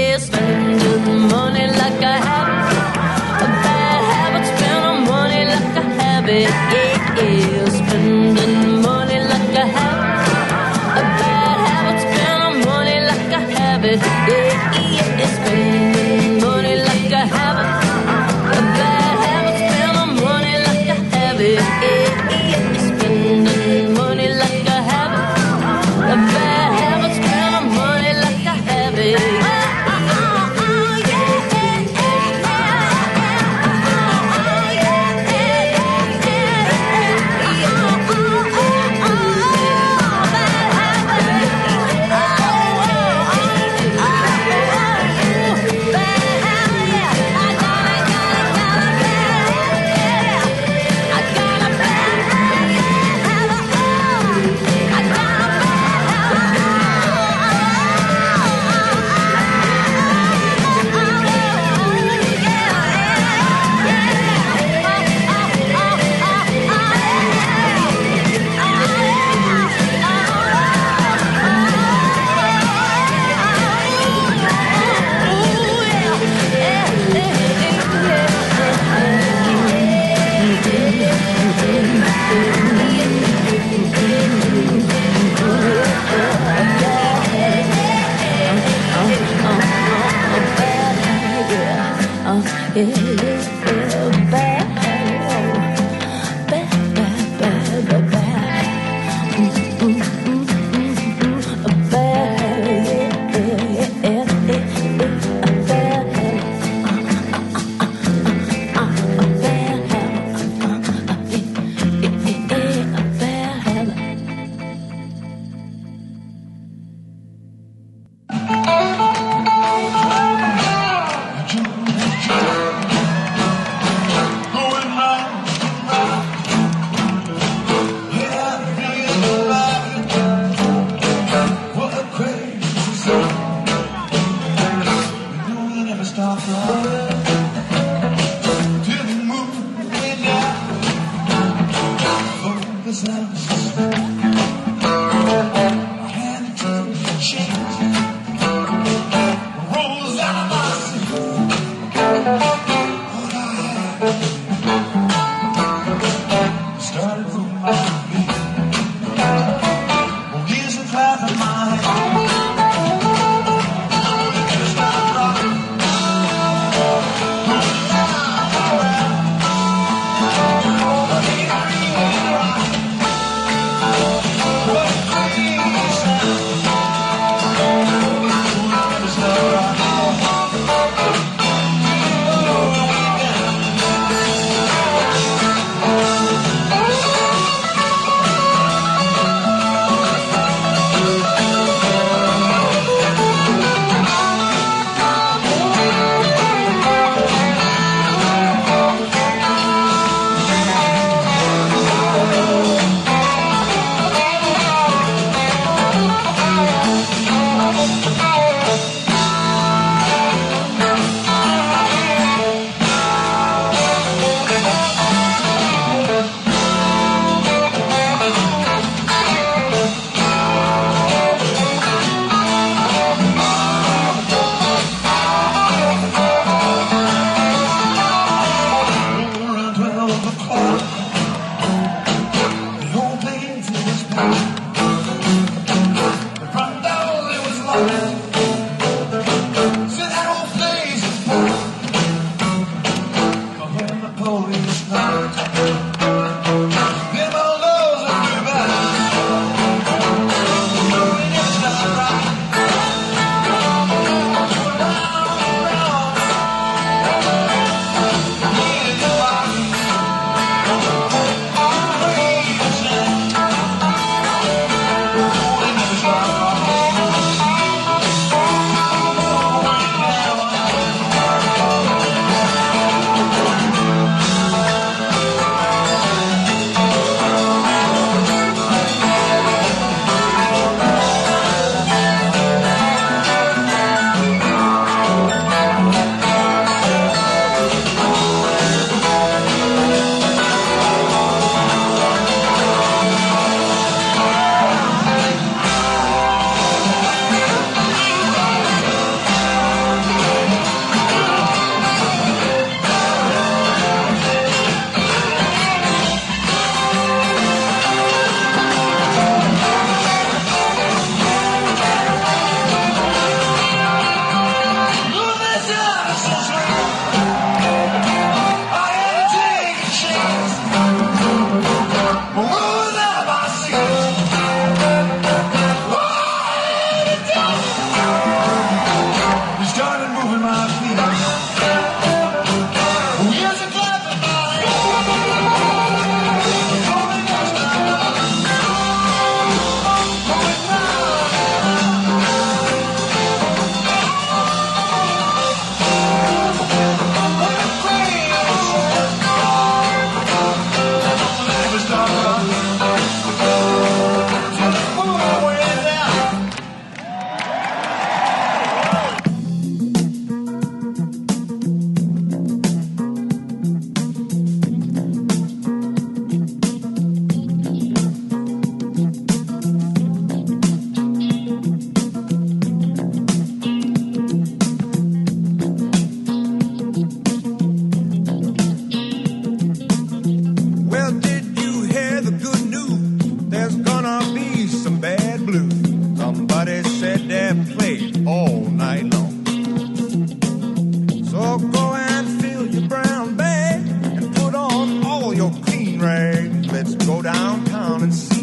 Let's go downtown and see.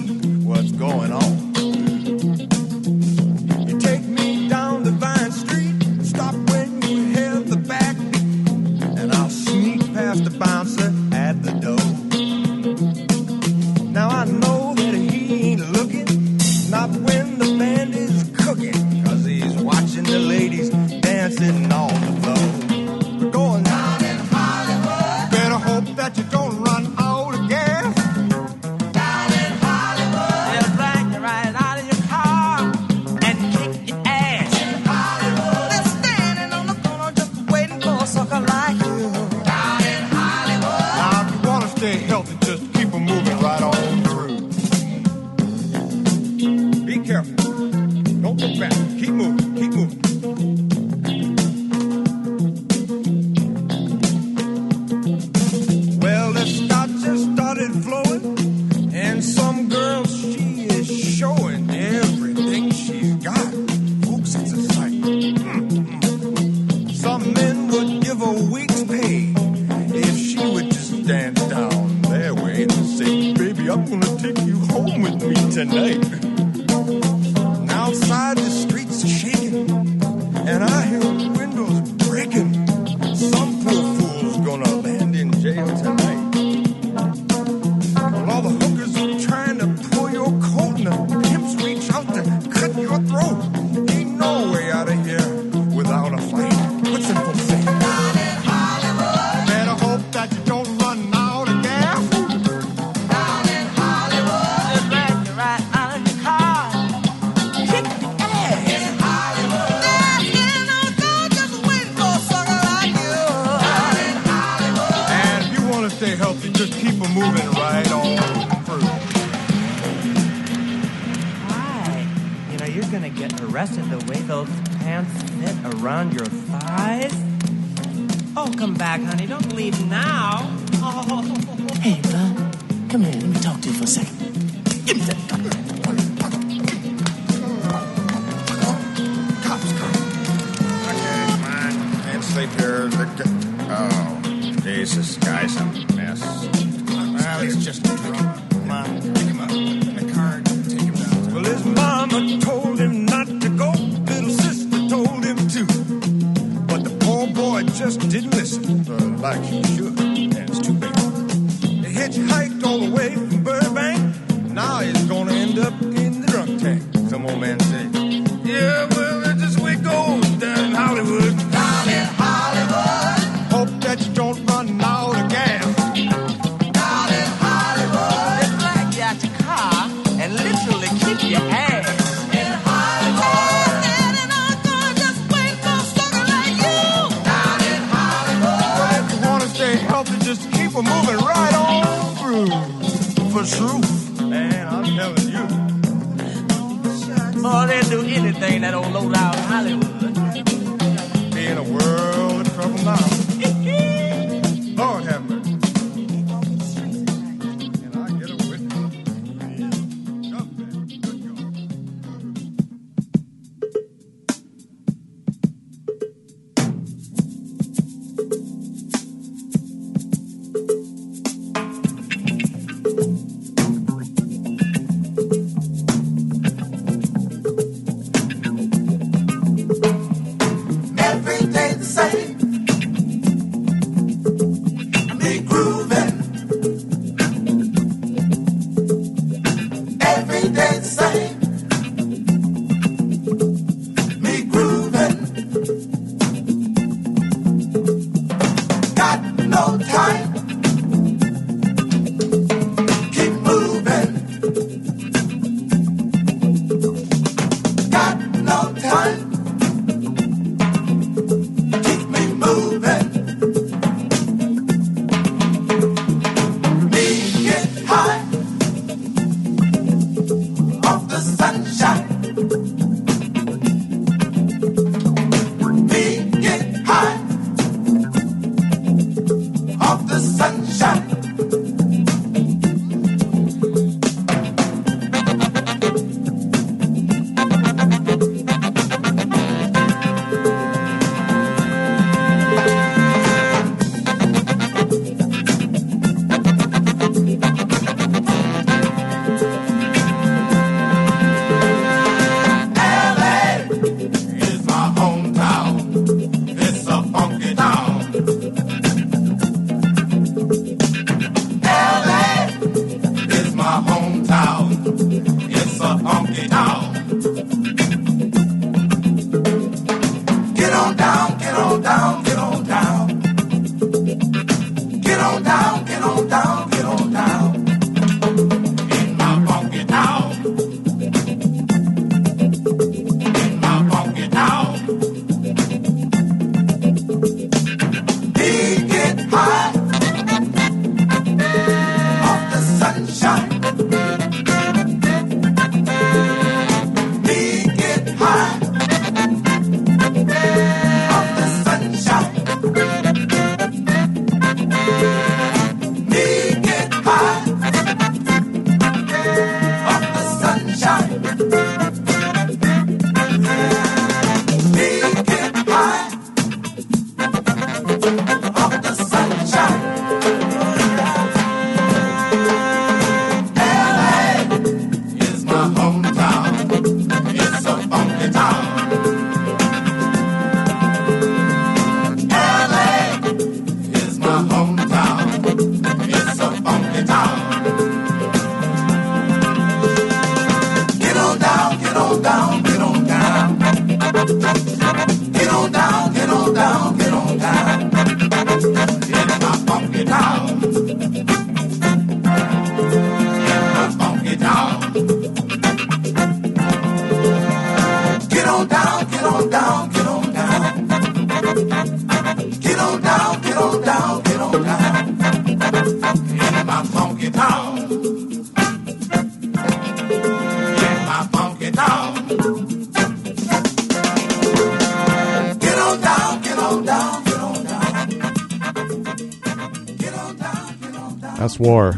That's War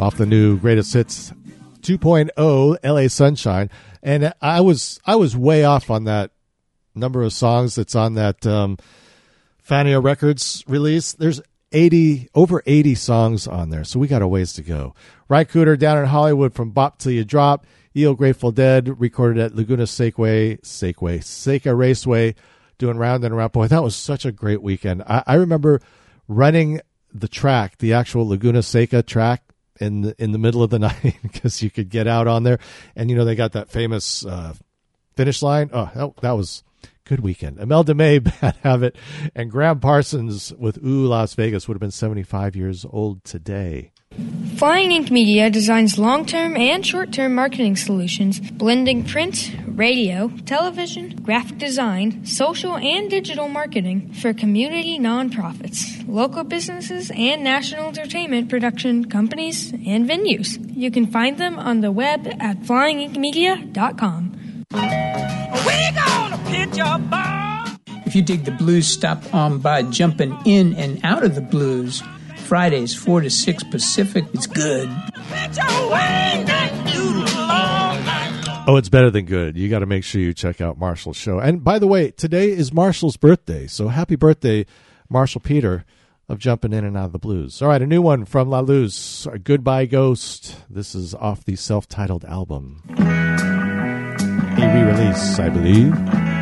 off the new Greatest Hits 2.0 LA Sunshine. And I was I was way off on that number of songs that's on that um, Fania Records release. There's 80 over 80 songs on there, so we got a ways to go. Ry Cooder down in Hollywood from Bop Till You Drop. Eel Grateful Dead recorded at Laguna Sequay, Sequay, Seca Raceway, doing round and around. Boy, that was such a great weekend. I, I remember running the track, the actual Laguna Seca track in the, in the middle of the night because you could get out on there. And, you know, they got that famous uh, finish line. Oh, that, that was good weekend. Imelda May, Bad Habit, and Gram Parsons with Ooh Las Vegas would have been 75 years old today. Flying Ink Media designs long term and short term marketing solutions, blending print, radio, television, graphic design, social, and digital marketing for community nonprofits, local businesses, and national entertainment production companies and venues. You can find them on the web at flyinginkmedia.com. We gonna pitch your ball. If you dig the blues, stop on by jumping in and out of the blues. Fridays, 4 to 6 Pacific. It's good. Oh, it's better than good. You got to make sure you check out Marshall's show. And by the way, today is Marshall's birthday. So happy birthday, Marshall Peter of Jumping In and Out of the Blues. All right, a new one from La Luz, Goodbye Ghost. This is off the self titled album. A re release, I believe.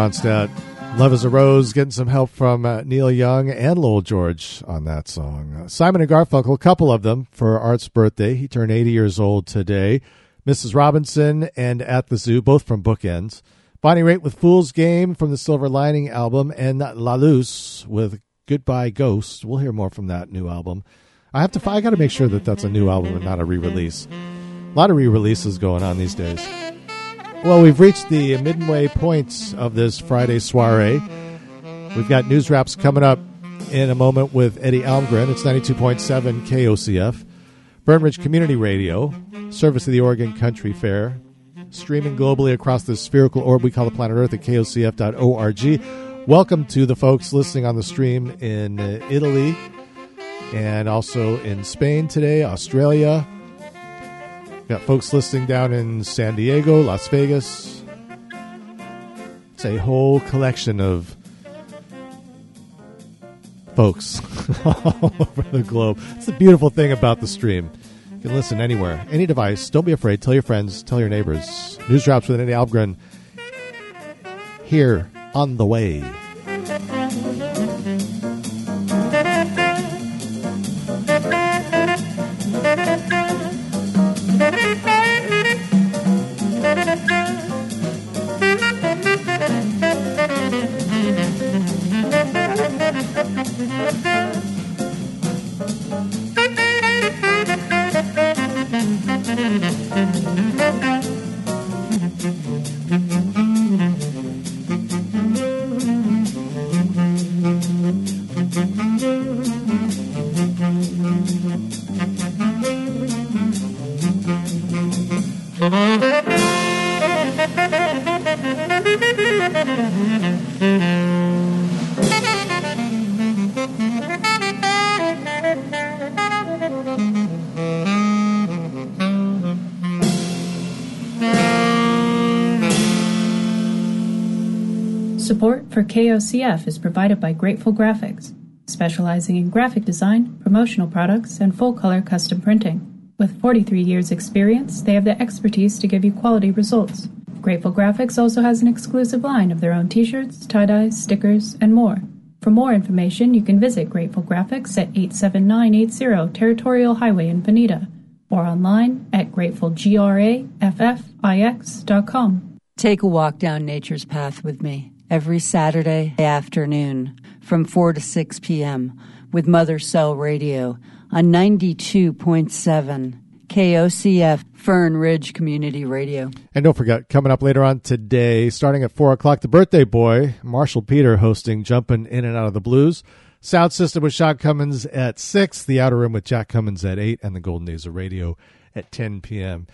Ronstadt, Love is a Rose, getting some help from uh, Neil Young and Lowell George on that song. Uh, Simon and Garfunkel, a couple of them for Art's birthday. He turned 80 years old today. Mrs. Robinson and At the Zoo, both from Bookends. Bonnie Raitt with Fool's Game from the Silver Lining album, and La Luz with Goodbye Ghost. We'll hear more from that new album. I have to. I got to make sure that that's a new album and not a re-release. A lot of re-releases going on these days. Well, we've reached the midway points of this Friday soiree. We've got news wraps coming up in a moment with Eddie Almgren. It's 92.7 KOCF. Fern Ridge Community Radio, service of the Oregon Country Fair, streaming globally across the spherical orb we call the planet Earth at kocf.org. Welcome to the folks listening on the stream in uh, Italy and also in Spain today, Australia, Got folks listening down in San Diego, Las Vegas. It's a whole collection of folks all over the globe. It's the beautiful thing about the stream. You can listen anywhere, any device. Don't be afraid. Tell your friends, tell your neighbors. News drops with Eddie Algren here on the way. KOCF is provided by Grateful Graphics, specializing in graphic design, promotional products, and full color custom printing. With 43 years' experience, they have the expertise to give you quality results. Grateful Graphics also has an exclusive line of their own t shirts, tie dyes, stickers, and more. For more information, you can visit Grateful Graphics at 87980 Territorial Highway in Veneta or online at gratefulgraffix.com. Take a walk down nature's path with me every Saturday afternoon from 4 to 6 p.m. with Mother Cell Radio on 92.7 KOCF Fern Ridge Community Radio. And don't forget, coming up later on today, starting at 4 o'clock, the birthday boy, Marshall Peter, hosting Jumping In and Out of the Blues. Sound System with Sean Cummins at 6, The Outer Room with Jack Cummins at 8, and the Golden Days of Radio at 10 p.m.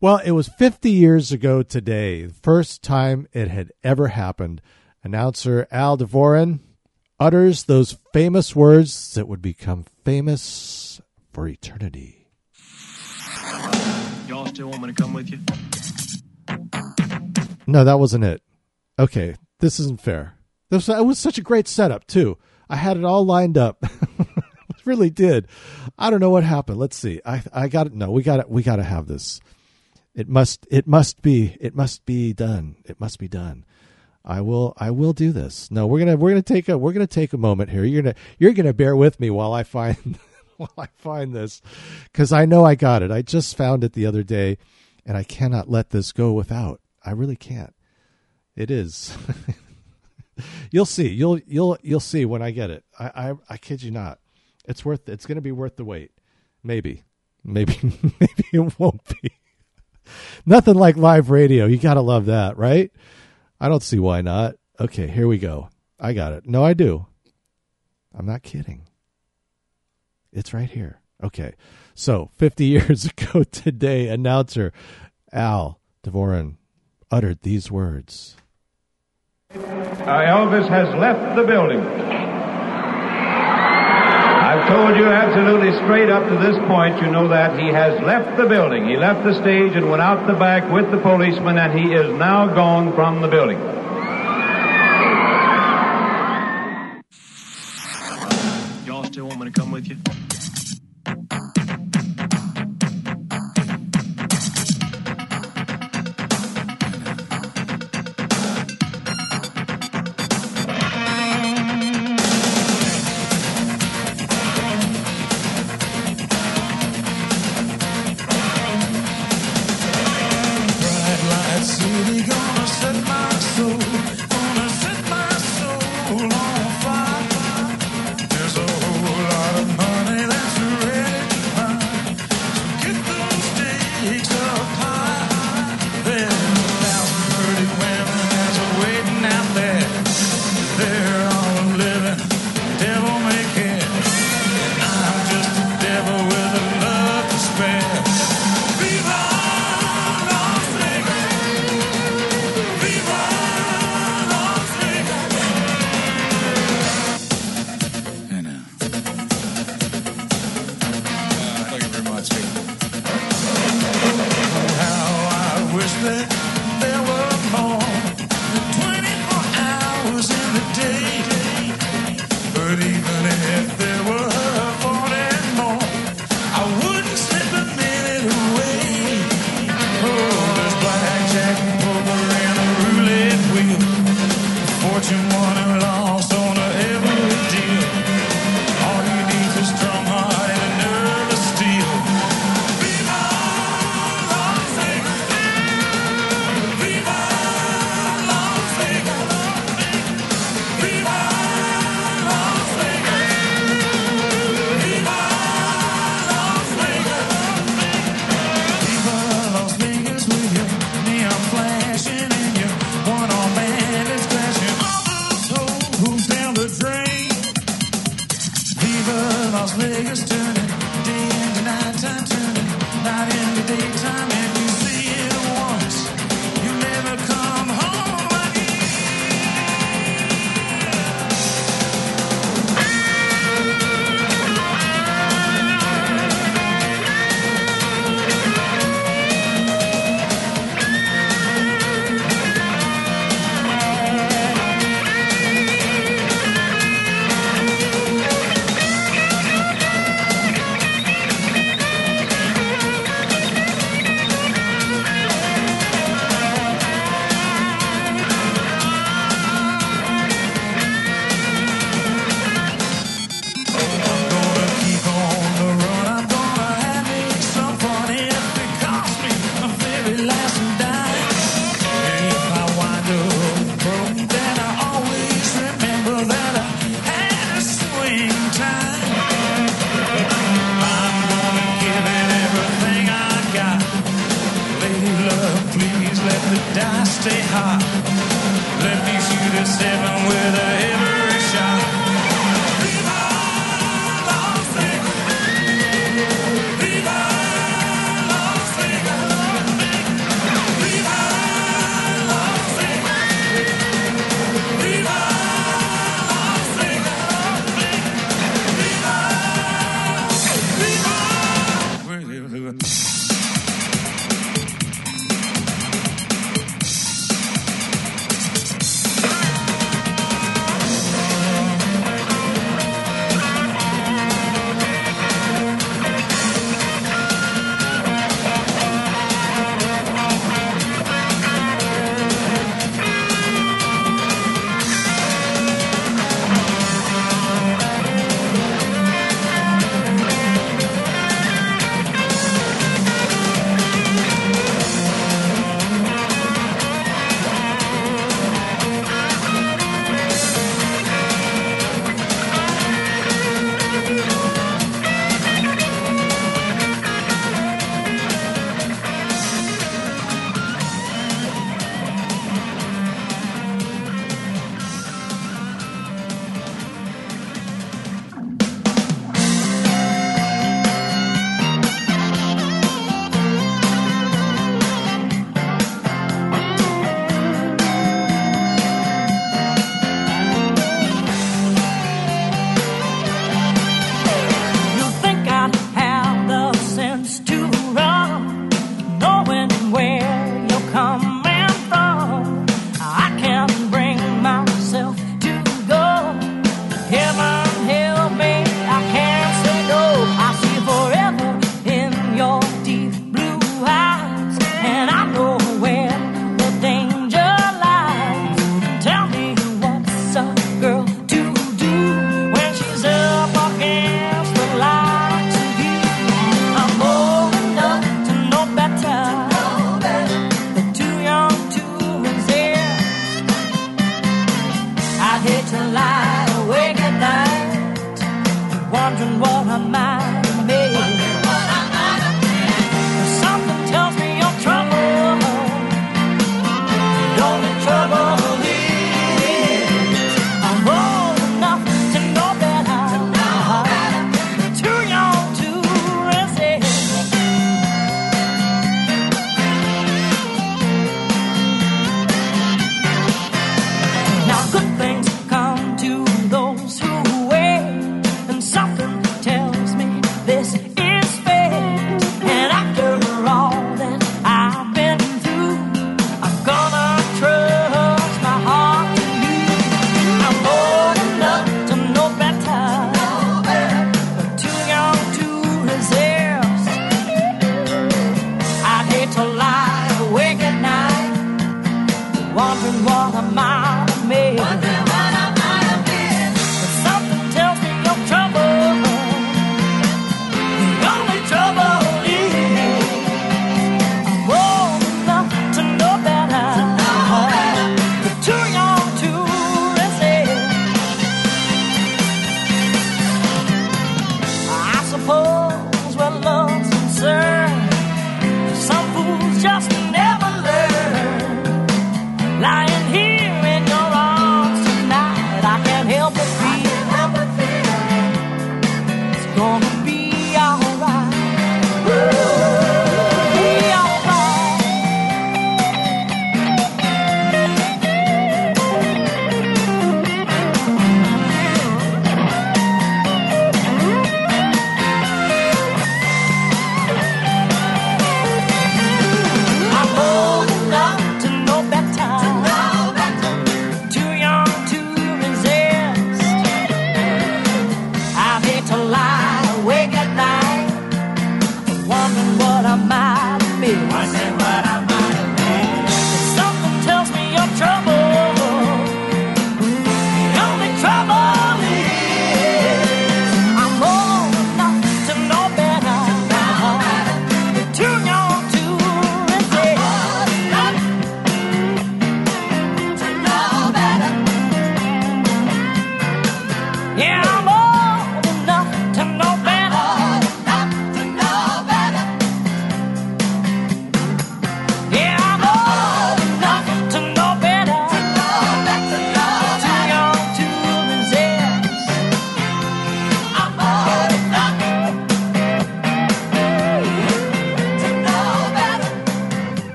Well, it was 50 years ago today, the first time it had ever happened. Announcer Al Dvorin utters those famous words that would become famous for eternity. Y'all still want me to come with you? No, that wasn't it. Okay, this isn't fair. This it was such a great setup too. I had it all lined up. really did. I don't know what happened. Let's see. I I got it. No, we got it. We got to have this. It must. It must be. It must be done. It must be done. I will. I will do this. No, we're gonna. We're gonna take a. We're gonna take a moment here. You're gonna. You're gonna bear with me while I find. while I find this, because I know I got it. I just found it the other day, and I cannot let this go without. I really can't. It is. you'll see. You'll you'll you'll see when I get it. I I, I kid you not. It's worth. It's to be worth the wait. Maybe. Maybe. maybe it won't be. Nothing like live radio. You got to love that, right? I don't see why not. Okay, here we go. I got it. No, I do. I'm not kidding. It's right here. Okay. So, 50 years ago today, announcer Al Dvorin uttered these words. Uh, Elvis has left the building. I've told you absolutely straight up to this point, you know that he has left the building. He left the stage and went out the back with the policeman, and he is now gone from the building.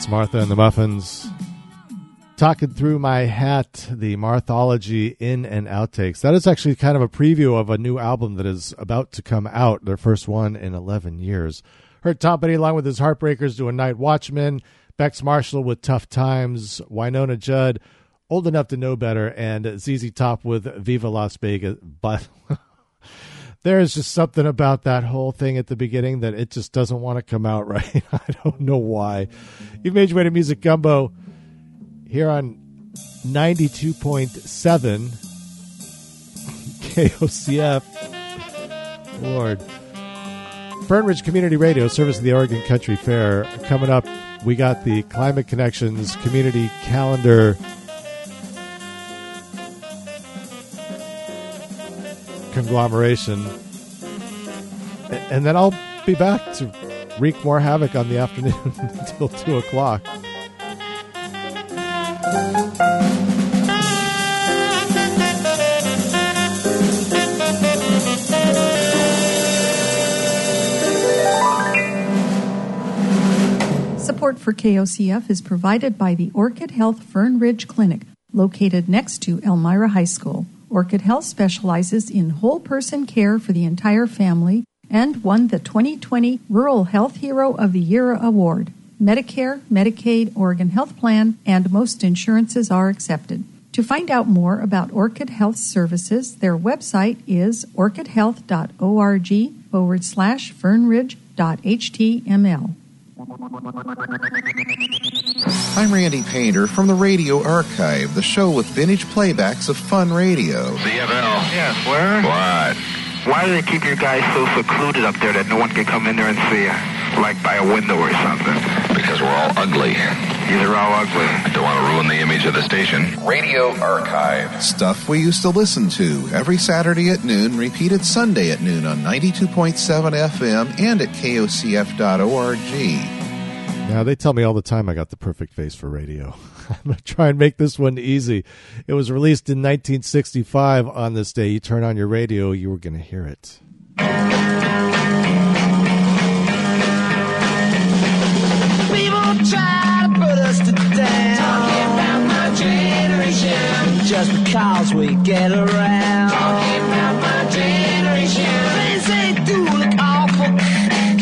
That's Martha and the Muffins. Talking through my hat, the Marthology in and outtakes. That is actually kind of a preview of a new album that is about to come out, their first one in 11 years. Heard Tom Petty along with his Heartbreakers doing Night Watchman, Bex Marshall with Tough Times, Wynonna Judd, Old Enough to Know Better, and ZZ Top with Viva Las Vegas. But there is just something about that whole thing at the beginning that it just doesn't want to come out right. I don't know why. You've made your way to Music Gumbo here on 92.7 KOCF. Lord. Fern Ridge Community Radio, service of the Oregon Country Fair. Coming up, we got the Climate Connections Community Calendar conglomeration. And then I'll be back to wreak more havoc on the afternoon until 2 o'clock. Support for KOCF is provided by the Orchid Health Fern Ridge Clinic, located next to Elmira High School. Orchid Health specializes in whole person care for the entire family and won the 2020 Rural Health Hero of the Year award. Medicare, Medicaid, Oregon Health Plan, and most insurances are accepted. To find out more about Orchid Health Services, their website is orchidhealth.org forward slash fernridge.html. I'm Randy Painter from the Radio Archive, the show with vintage playbacks of fun radio. CFL. Yes, where? What? Why do they keep your guys so secluded up there that no one can come in there and see you? Like by a window or something? Because we're all ugly. You're all ugly. I don't want to ruin the image of the station. Radio Archive. Stuff we used to listen to every Saturday at noon, repeated Sunday at noon on 92.7 FM and at kocf.org. Now they tell me all the time I got the perfect face for radio. I'm gonna try and make this one easy. It was released in 1965. On this day, you turn on your radio, you were gonna hear it. Because we get around. Talking about my generation. Things they do look awful.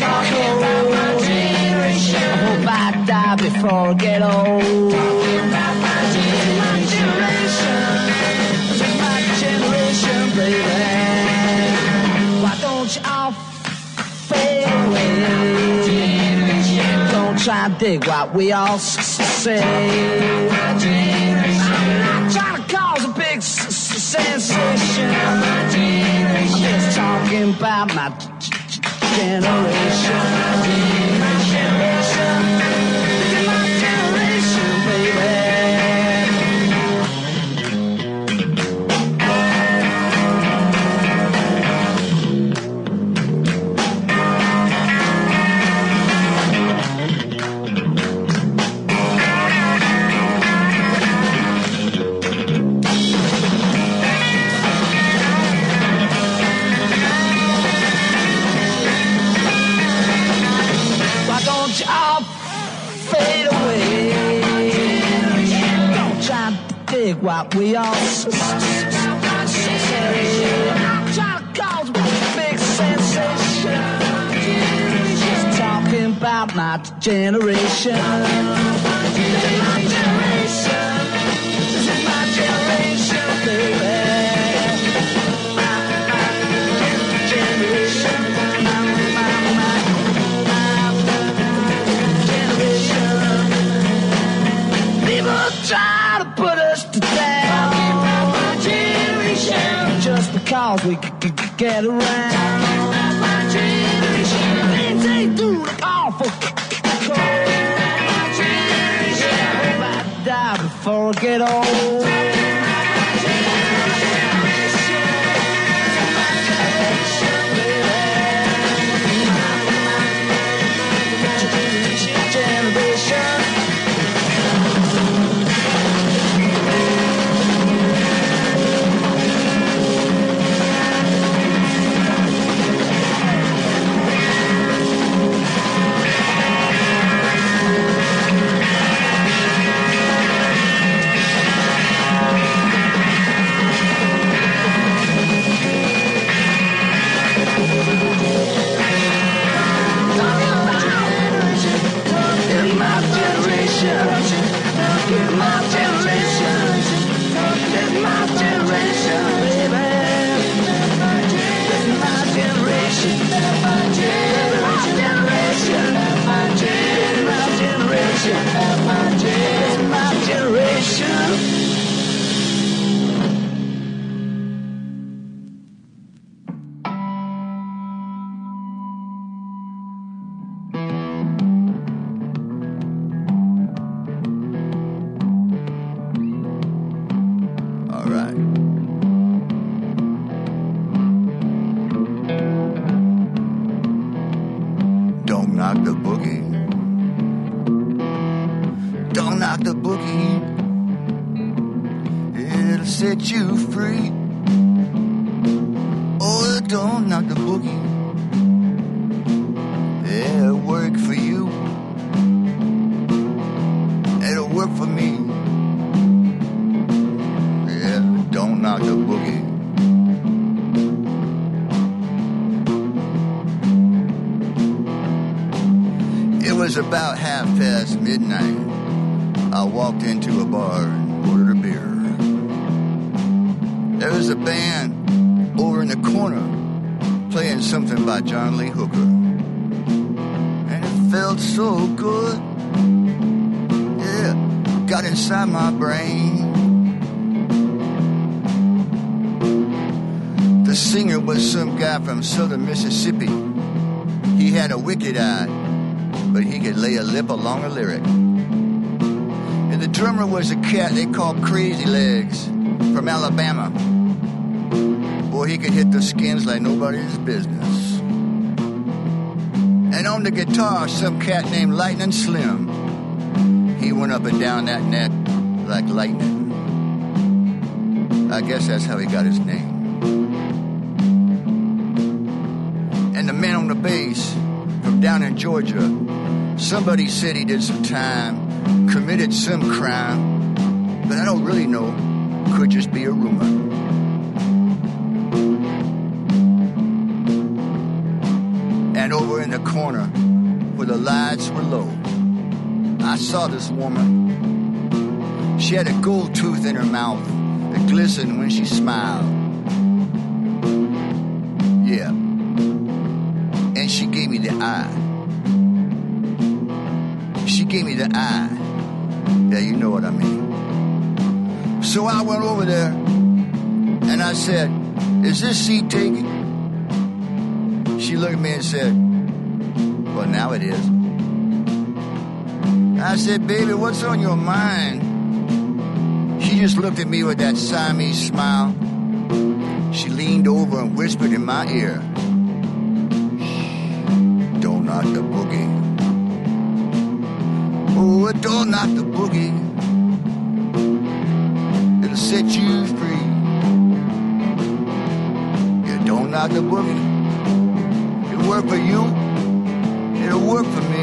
Talking about my generation. I hope I die before I get old. Talking about my generation. My generation, baby. Why don't you all fade away? Don't try to dig what we all say. Sensation. I'm just talking about my generation. We all trying to cause a big sensation. Just talking about. My generation. Get around. My generation. They do look awful. My generation. I die before I get old. Set you free. Oh, don't knock the boogie. It'll work for you. It'll work for me. Yeah, don't knock the boogie. It was about half past midnight. I walked into a bar there was a band over in the corner playing something by John Lee Hooker. And it felt so good. Yeah, got inside my brain. The singer was some guy from southern Mississippi. He had a wicked eye, but he could lay a lip along a lyric. And the drummer was a cat they called Crazy Legs from Alabama. He could hit the skins like nobody's business. And on the guitar, some cat named Lightning Slim. He went up and down that neck like lightning. I guess that's how he got his name. And the man on the bass from down in Georgia, somebody said he did some time, committed some crime, but I don't really know. Could just be a rumor. Corner where the lights were low, I saw this woman. She had a gold tooth in her mouth that glistened when she smiled. Yeah. And she gave me the eye. She gave me the eye. Yeah, you know what I mean. So I went over there and I said, Is this seat taken? She looked at me and said, Well, now it is. I said, Baby, what's on your mind? She just looked at me with that Siamese smile. She leaned over and whispered in my ear, "Shh, Don't knock the boogie. Oh, don't knock the boogie. It'll set you free. Yeah, don't knock the boogie. It'll work for you. It'll work for me.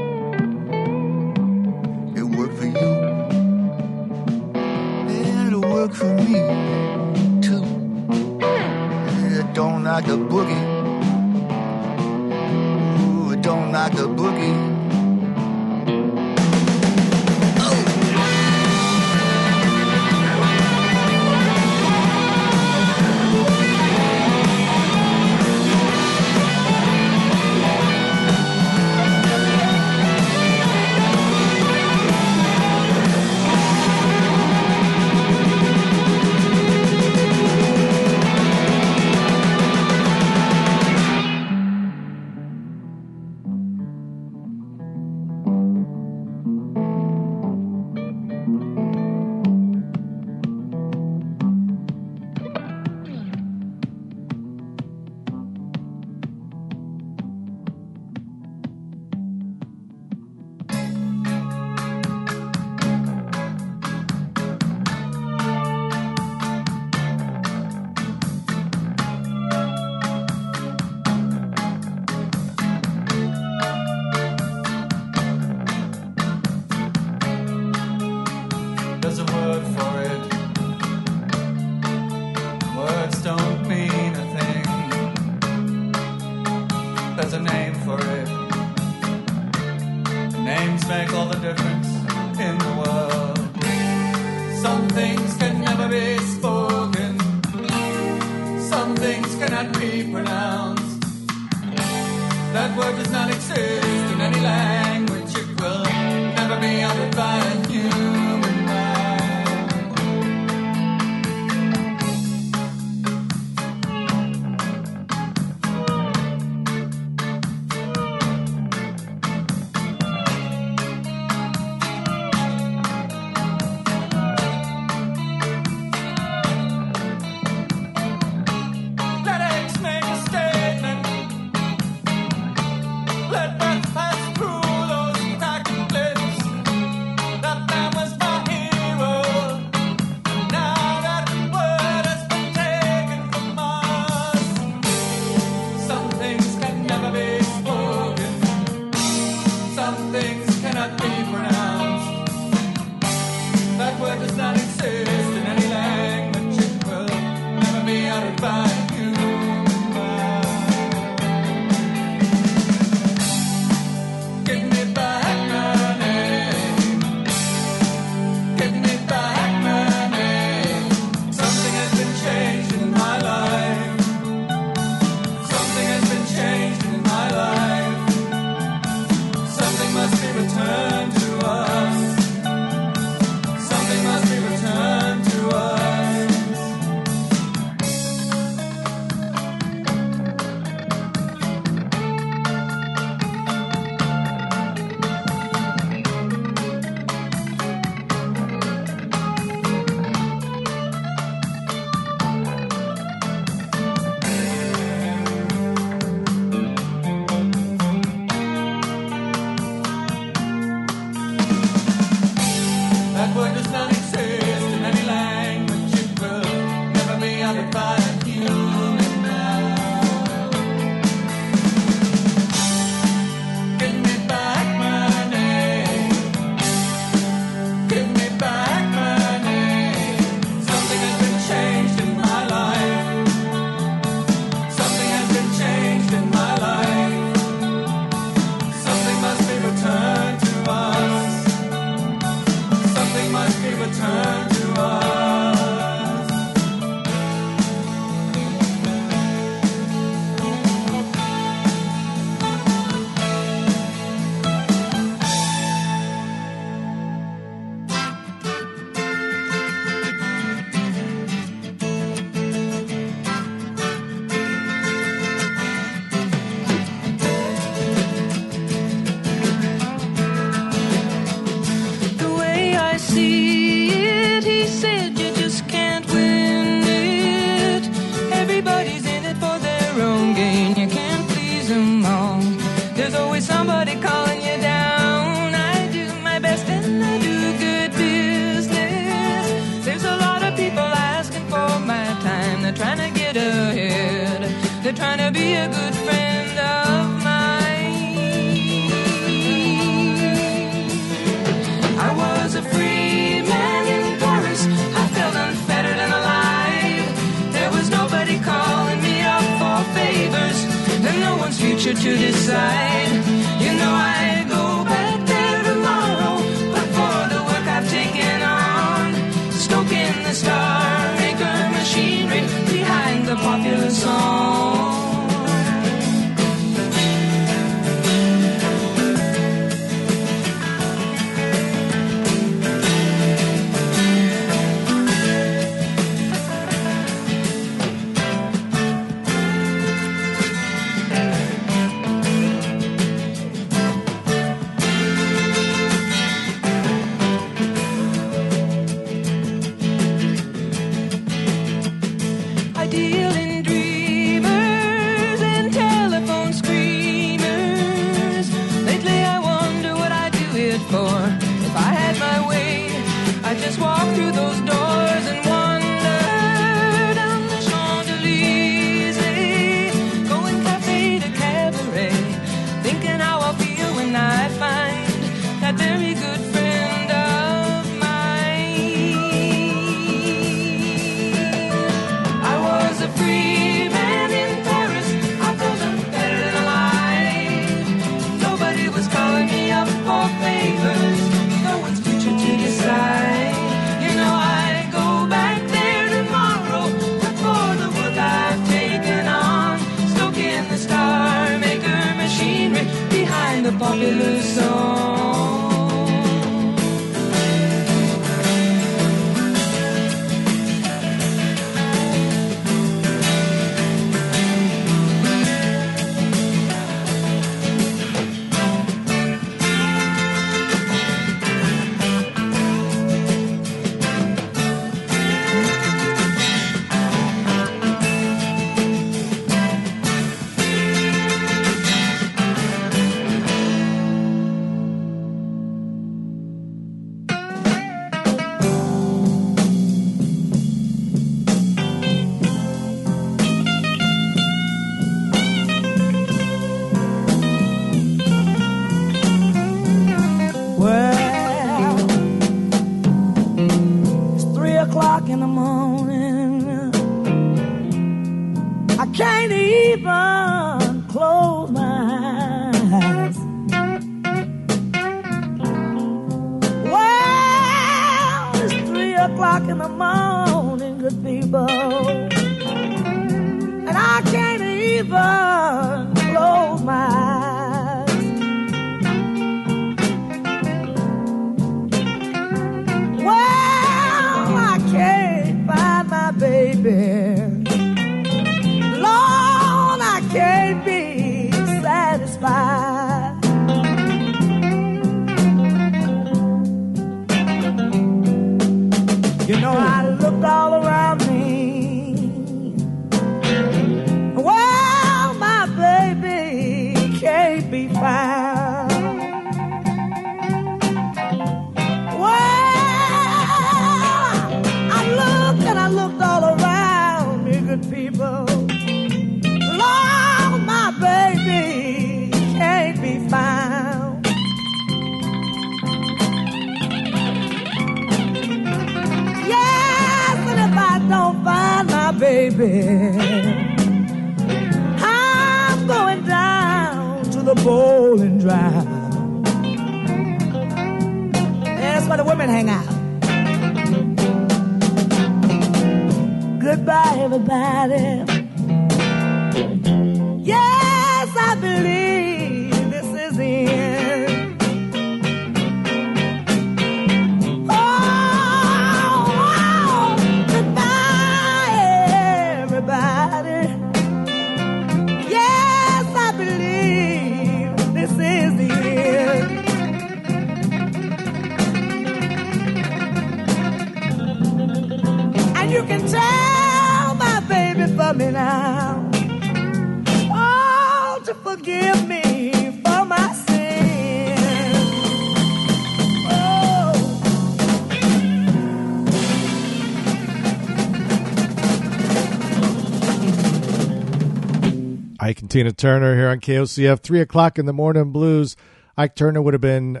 Tina Turner here on KOCF. Three o'clock in the morning blues. Ike Turner would have been,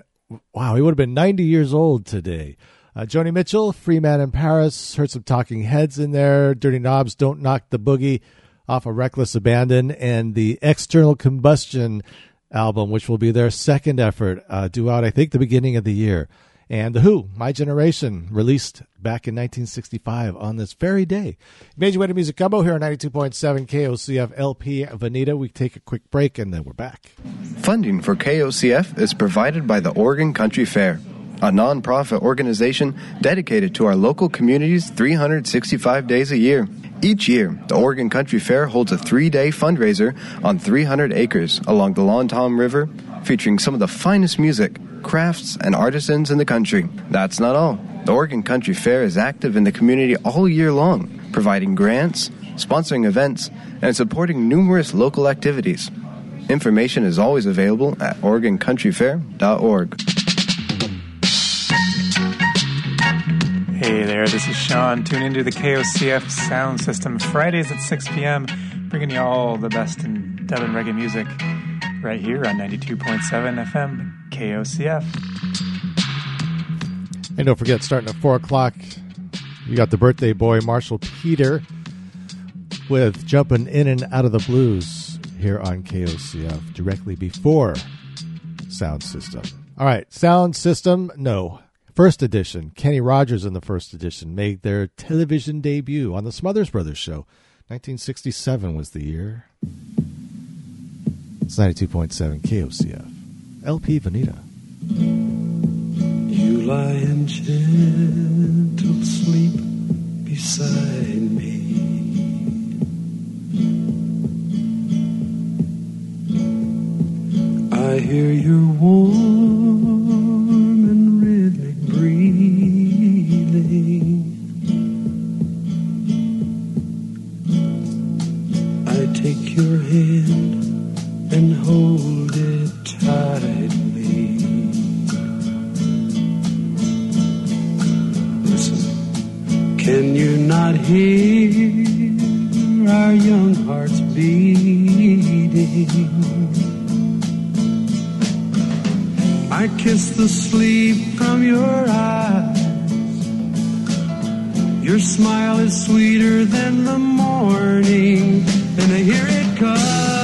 wow, he would have been 90 years old today. Uh, Joni Mitchell, Free Man in Paris. Heard some talking heads in there. Dirty Knobs, Don't Knock the Boogie off a of Wreckless Abandon. And the External Combustion album, which will be their second effort, uh, due out, I think, the beginning of the year. And The Who, My Generation, released back in 1965 on this very day. Major way to Music Combo here on 92.7 KOCF LP Veneta. We take a quick break and then we're back. Funding for KOCF is provided by the Oregon Country Fair, a nonprofit organization dedicated to our local communities 365 days a year. Each year, the Oregon Country Fair holds a three day fundraiser on 300 acres along the Long Tom River, featuring some of the finest music, crafts, and artisans in the country. That's not all. The Oregon Country Fair is active in the community all year long, providing grants, sponsoring events, and supporting numerous local activities. Information is always available at OregonCountryFair.org. Hey there, this is Sean. Tune into the KOCF sound system Fridays at 6 p.m., bringing you all the best in dub and reggae music right here on 92.7 FM KOCF. And don't forget, starting at 4 o'clock, you got the birthday boy, Marshall Peter, with Jumping In and Out of the Blues here on KOCF directly before Sound System. All right, Sound System, no. First edition, Kenny Rogers in the first edition made their television debut on the Smothers Brothers show. 1967 was the year. It's 92.7 KOCF. LP Veneta. You lie in gentle sleep beside me. I hear your warm and rhythmic breathing. I take your hand and hold it tightly. Listen, can you not hear our young hearts beating? I kiss the sleep from your eyes. Your smile is sweeter than the morning, and I hear it come.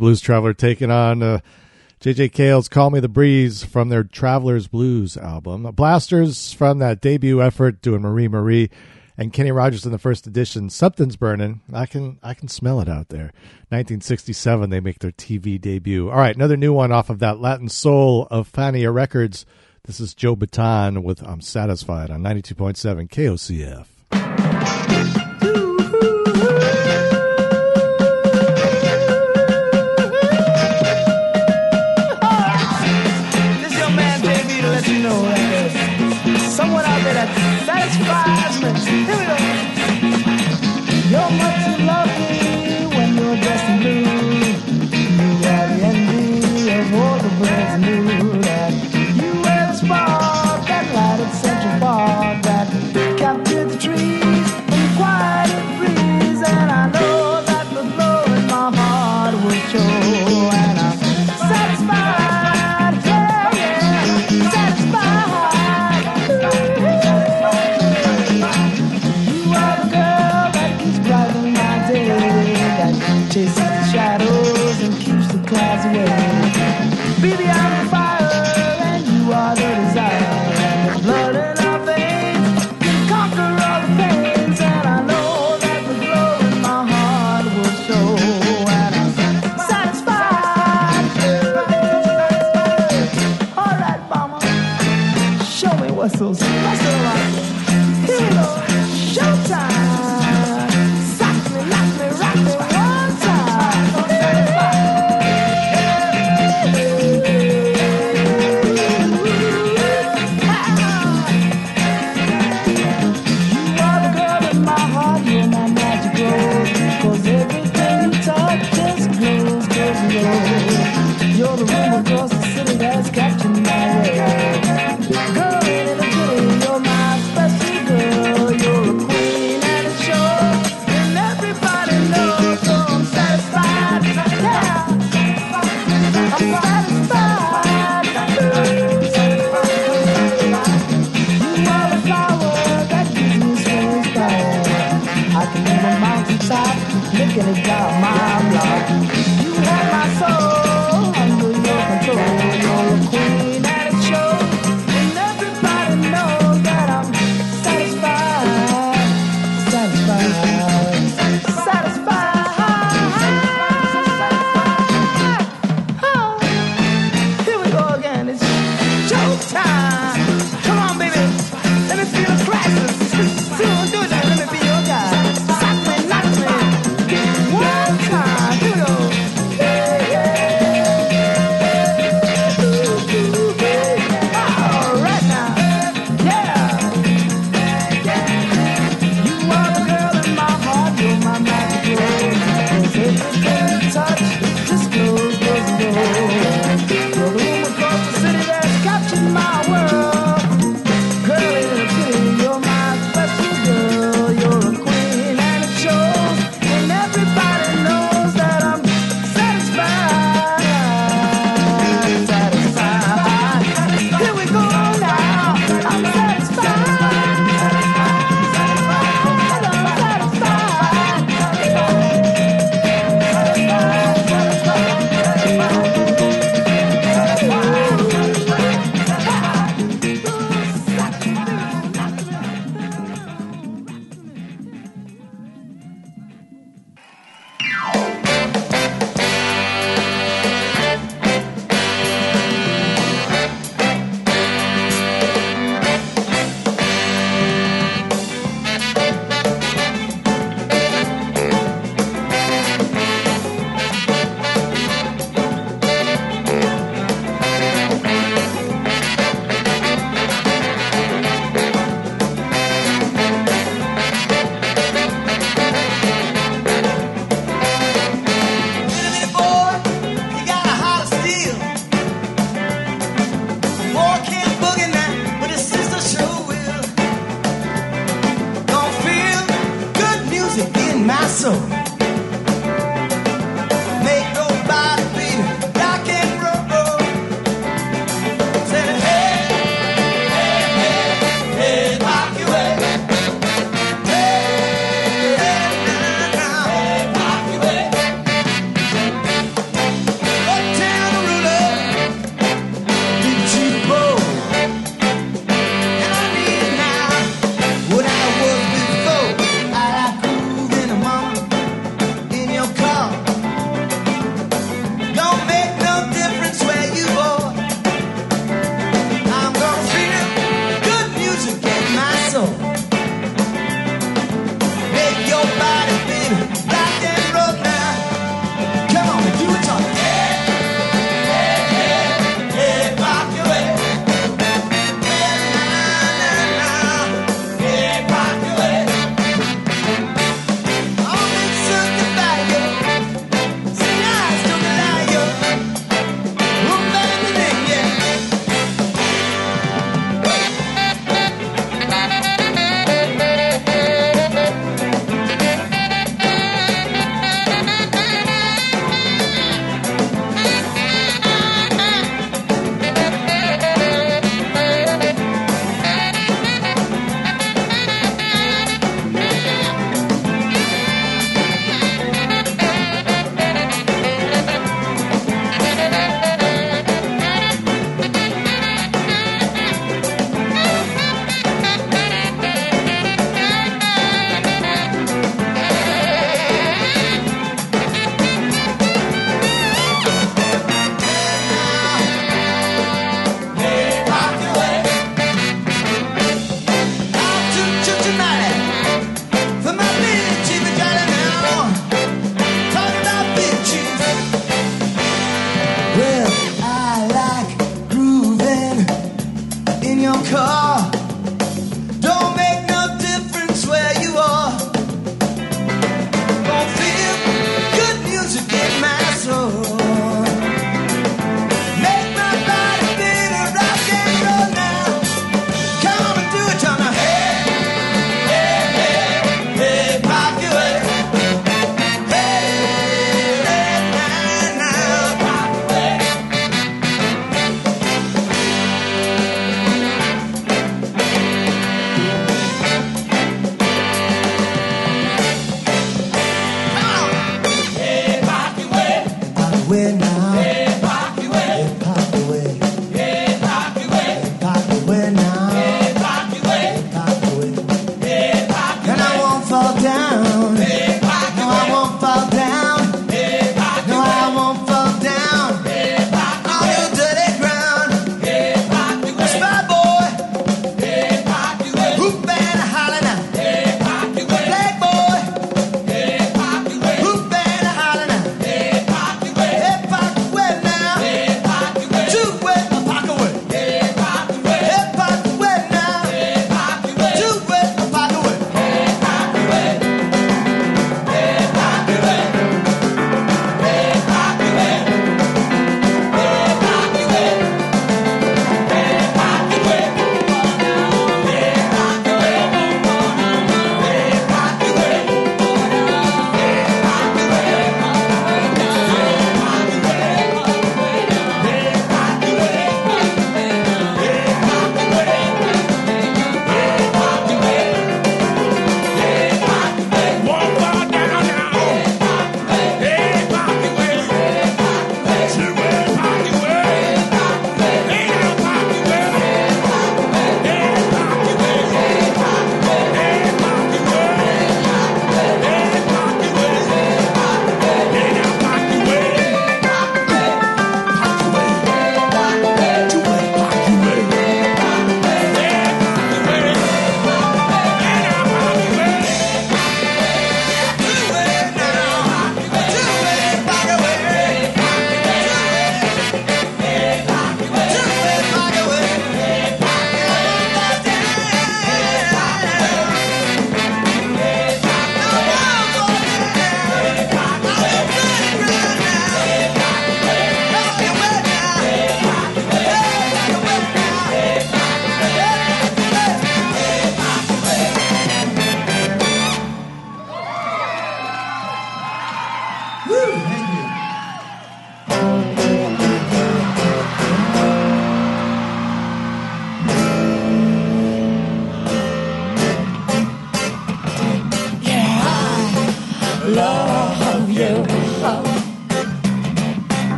Blues Traveler taking on uh, JJ Cale's Call Me the Breeze from their Traveler's Blues album. Blasters from that debut effort doing Marie Marie and Kenny Rogers in the first edition. Something's burning. I can I can smell it out there. 1967 they make their TV debut. All right, another new one off of that Latin Soul of Fania Records. This is Joe Bataan with I'm Satisfied on 92.7 KOCF.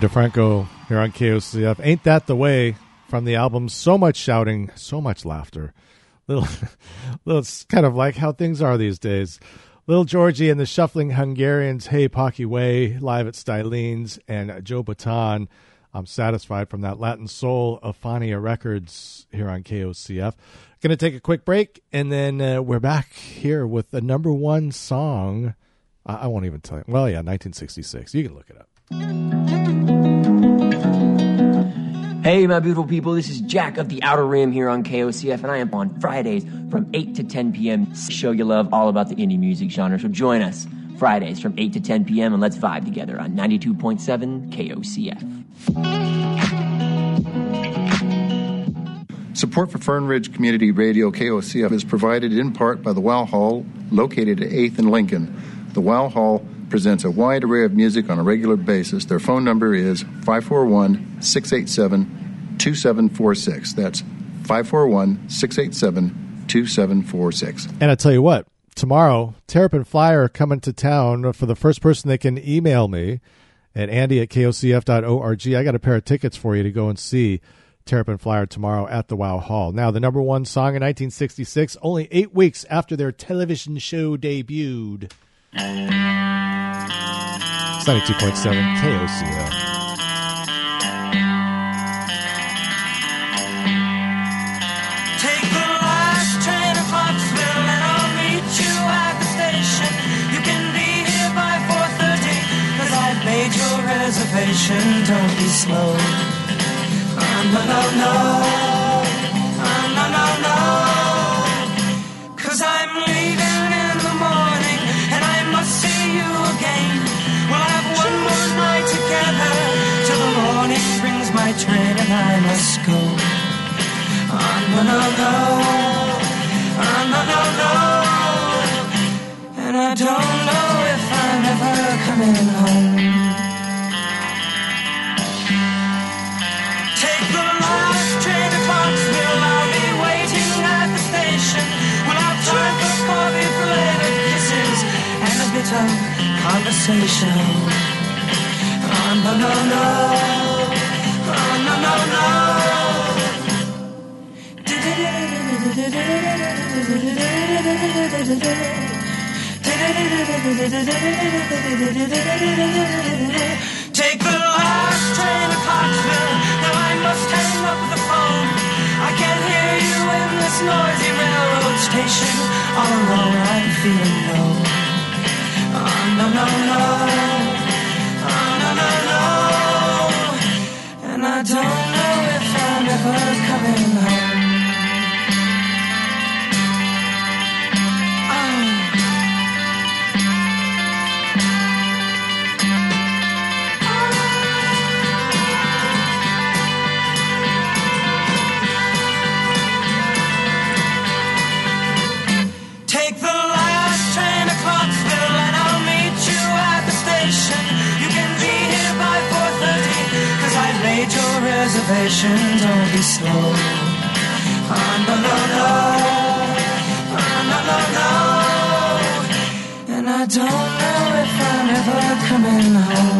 DeFranco here on KOCF. Ain't that the way from the album? So much shouting, so much laughter. Little, little, it's kind of like how things are these days. Little Georgie and the Shuffling Hungarians, Hey Pocky Way, live at Stylene's, and Joe Baton. I'm satisfied from that Latin Soul of Fania Records here on KOCF. Going to take a quick break, and then uh, we're back here with the number one song. I, I won't even tell you. Well, yeah, 1966. You can look it up. Hey, my beautiful people, this is Jack of the Outer Rim here on KOCF, and I am on Fridays from 8 to 10 p.m. Show you love all about the indie music genre. So join us Fridays from 8 to 10 p.m. and let's vibe together on 92.7 KOCF. Support for Fern Ridge Community Radio KOCF is provided in part by the Wow Hall, located at 8th and Lincoln. The Wow Hall presents a wide array of music on a regular basis. Their phone number is 541 687 2746. That's 541 687 2746. And I tell you what, tomorrow, Terrapin Flyer coming to town for the first person they can email me at andy at kocf.org. I got a pair of tickets for you to go and see Terrapin Flyer tomorrow at the Wow Hall. Now, the number one song in 1966, only eight weeks after their television show debuted. It's 92.7 KOCF. Take trade of Foxville and I'll meet you at the last train to Clarksville Go. Ah, no, no, no. Ah, no, no, no. And I don't know if I'm ever coming home. Take the last train to Clarksville. I'll be waiting at the station. We'll have time for coffee, belated kisses, and a bit of conversation. Ah, no, no, no. Take the last train to Clarksville. Now I must hang up the phone. I can't hear you in this noisy railroad station. Oh, All alone, I'm feeling low. Oh, no, no, no. Oh, no, no, no. And I don't know if I'm ever coming home. reservation, don't be slow. Oh, no, no, no. Oh, no, no, no. And I don't know if I'm ever coming home.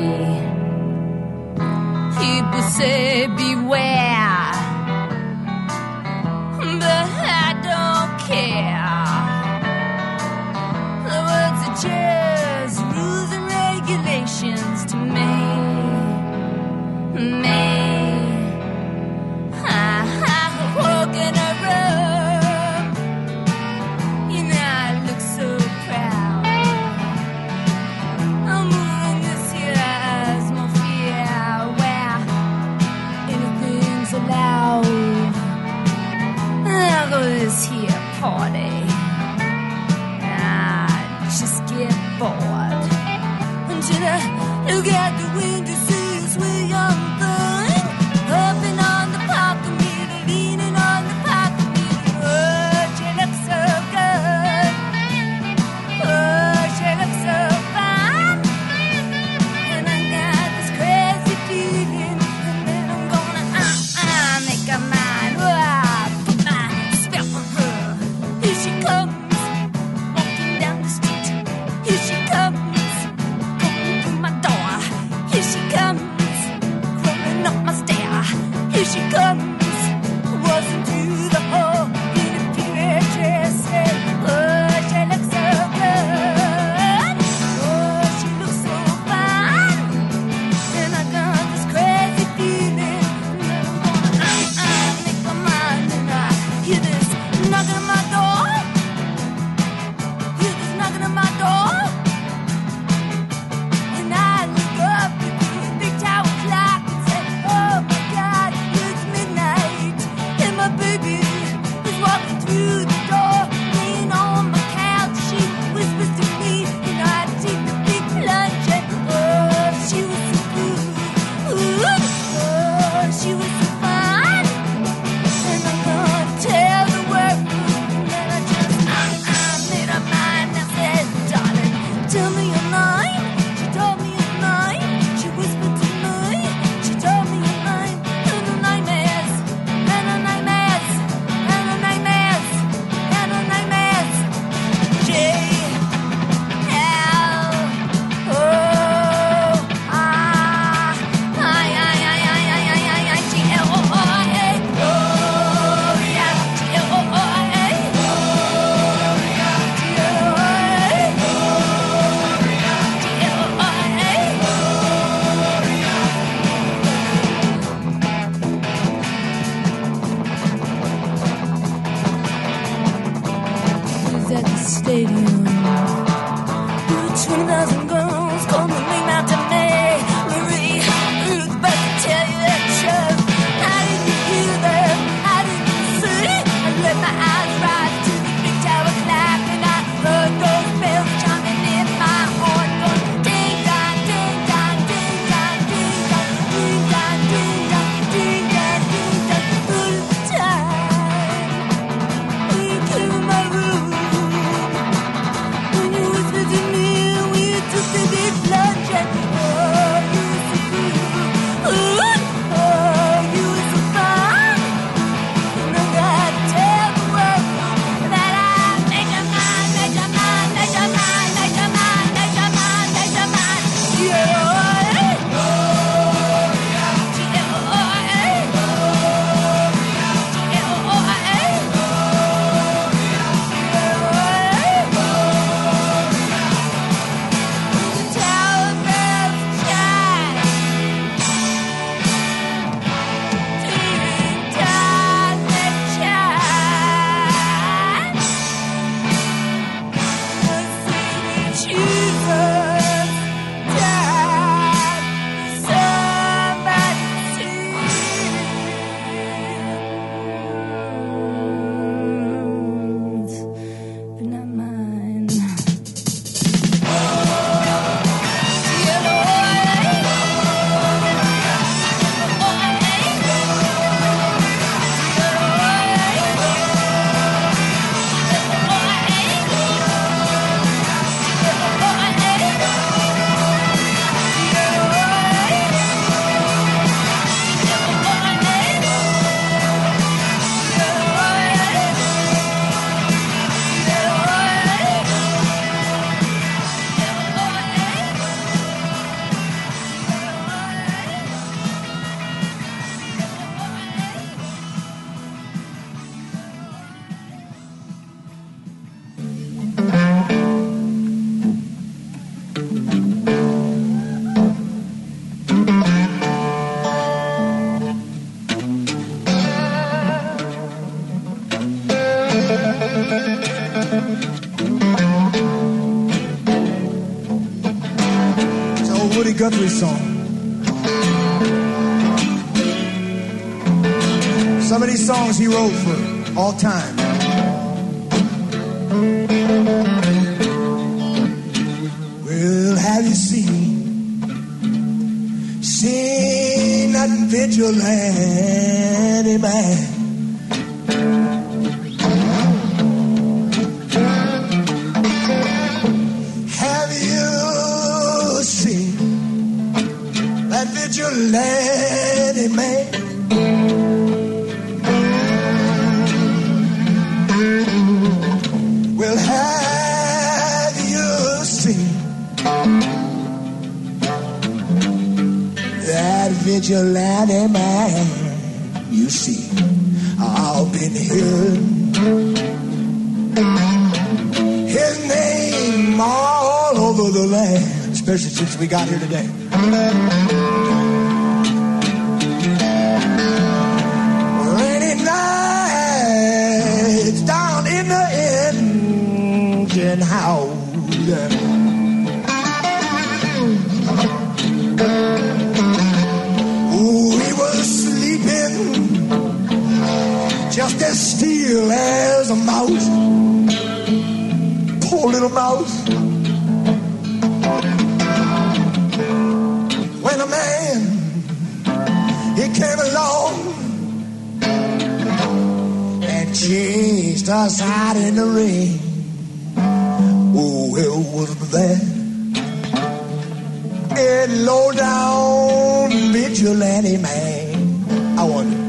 say beware, but I don't care. together song. Little as a mouse. Poor little mouse. When a man he came along and chased us out in the rain. Oh, hell was that? And low down vigilante man. I want.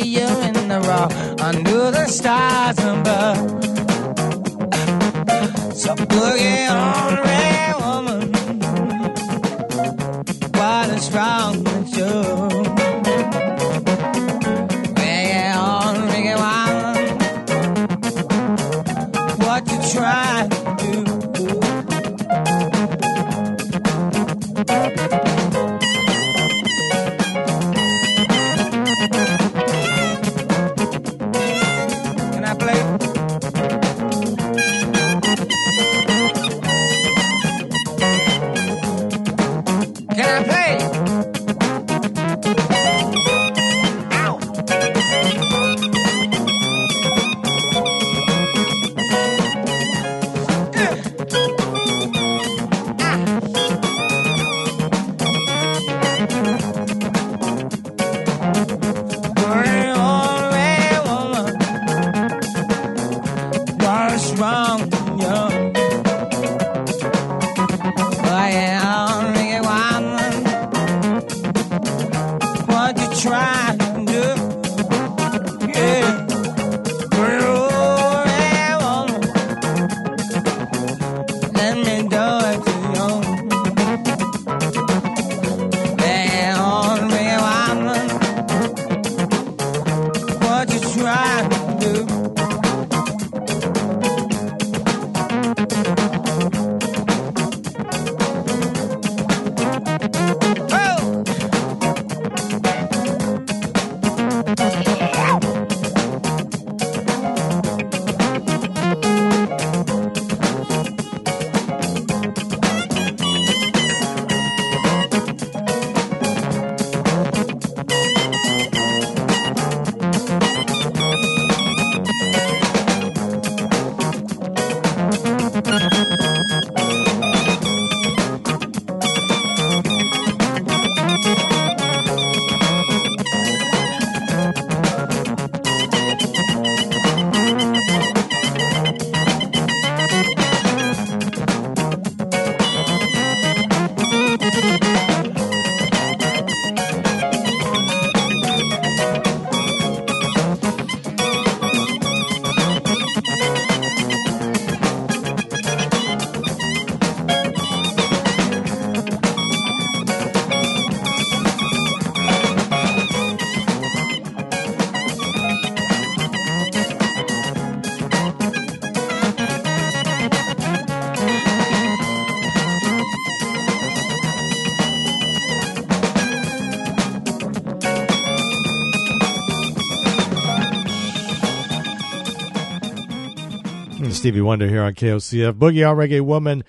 See you in the raw under the stars above. Stevie Wonder here on KOCF. Boogie on Reggae Woman.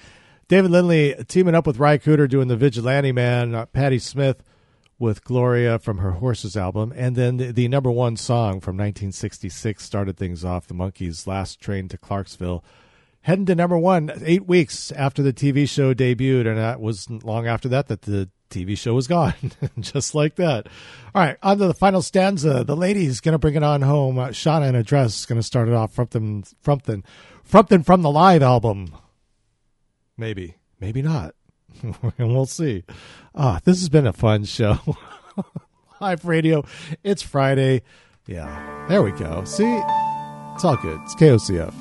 David Lindley teaming up with Ry Cooder doing the Vigilante Man. Uh, Patti Smith with Gloria from her Horses album. And then the, the number one song from 1966 started things off. The Monkees' Last Train to Clarksville. Heading to number one eight weeks after the TV show debuted. And that wasn't long after that that the TV show was gone. Just like that. All right, on to the final stanza. The lady's going to bring it on home. Uh, Shauna in a dress is going to start it off. from them, from Frumpton, Frumpton from the live album. Maybe, maybe not. and we'll see. Ah, this has been a fun show. live radio. It's Friday. Yeah, there we go. See, it's all good. It's KOCF.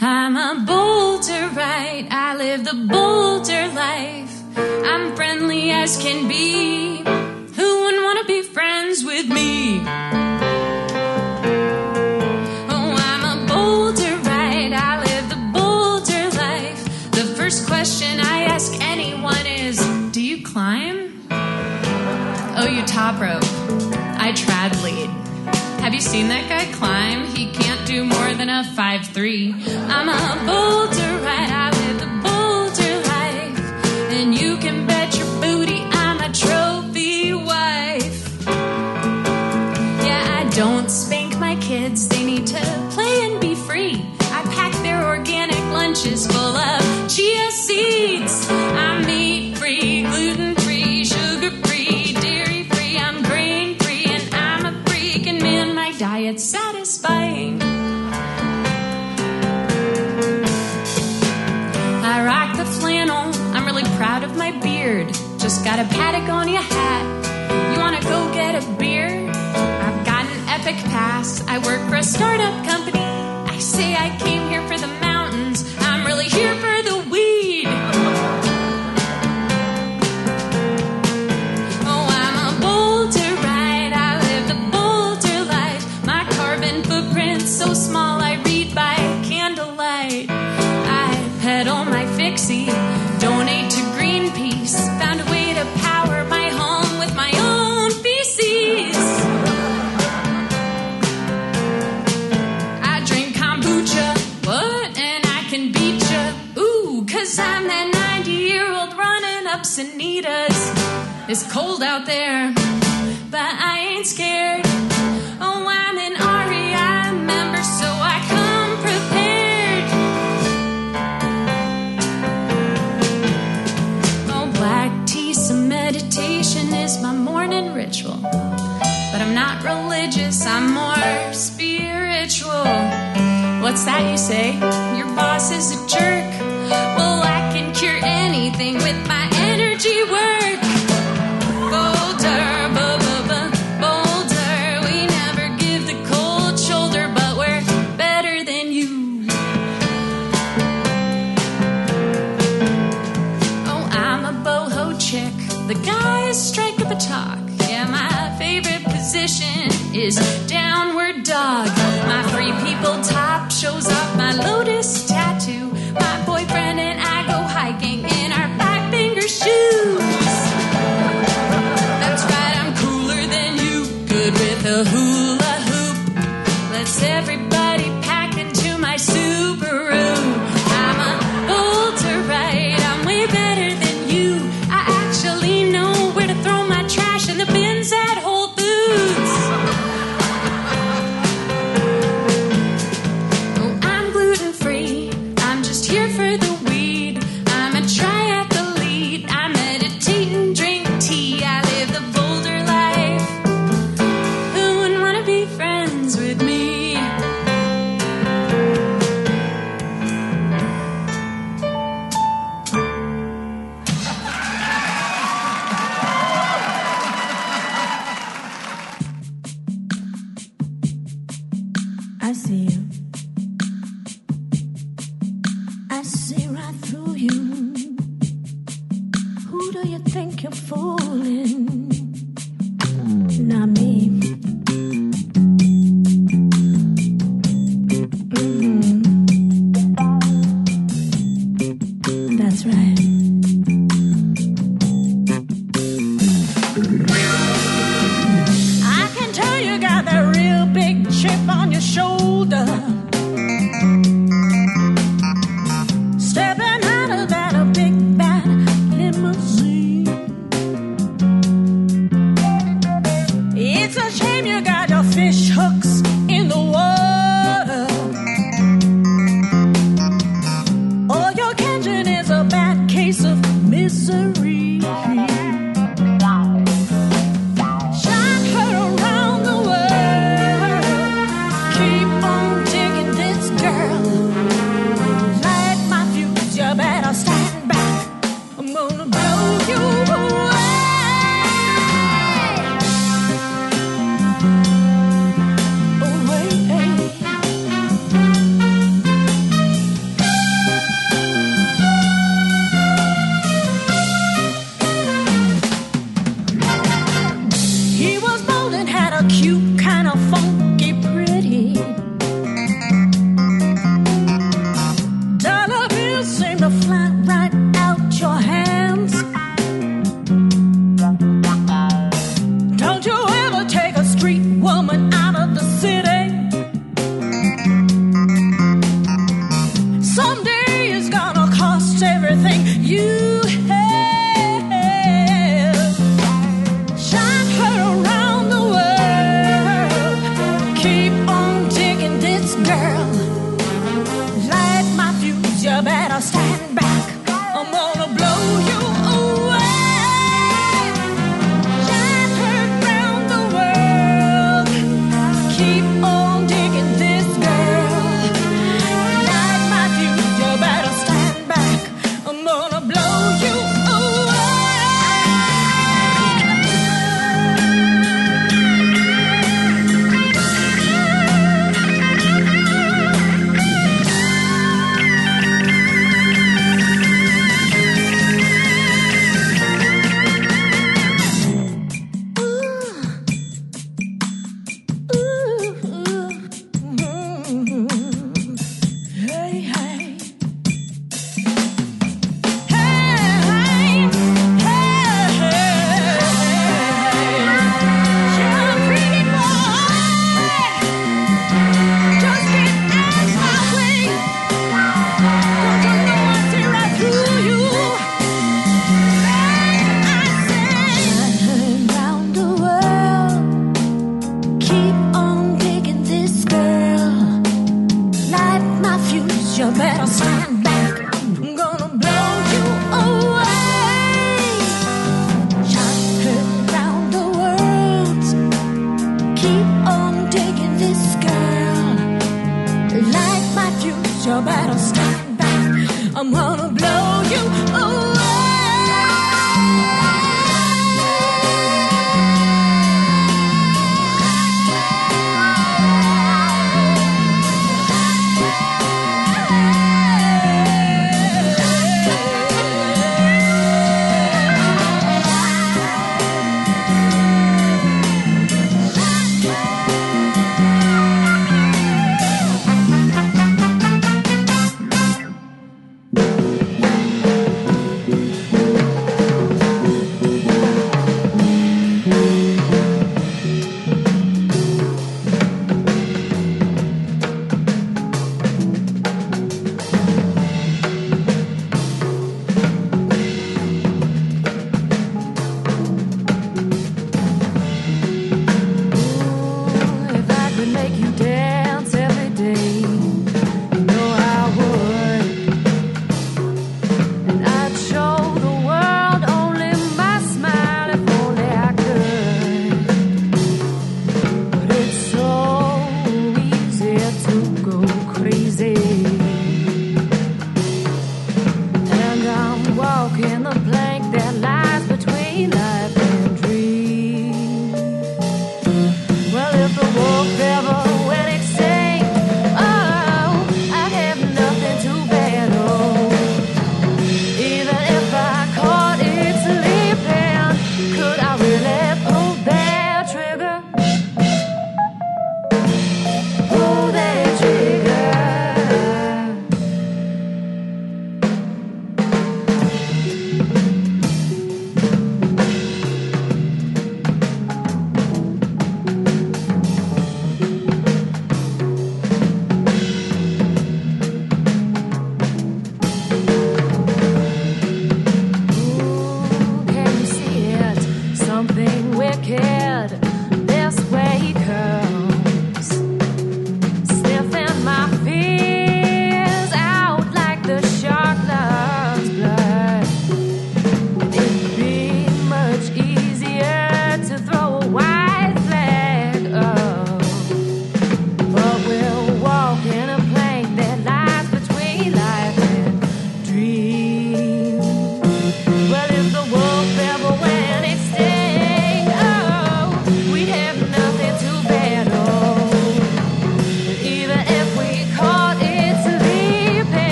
I'm a bolter, right? I live the bolter life. I'm friendly as can be. Who wouldn't want to be friends with me? Top rope. I trad lead. Have you seen that guy climb? He can't do more than a 5'3. I'm a bolter, right? I live the bolter life. And you can bet your booty I'm a trophy wife. Yeah, I don't spank my kids, they need to play and be free. I pack their organic lunches full of chia seeds. I'm meat got a Patagonia hat. You wanna go get a beer? I've got an epic pass. I work for a startup company. I say I came here for the It's cold out there, but I ain't scared. Oh, I'm an REI member, so I come prepared. Oh, black tea, some meditation is my morning ritual. But I'm not religious, I'm more spiritual. What's that you say? Your boss is a jerk. Position is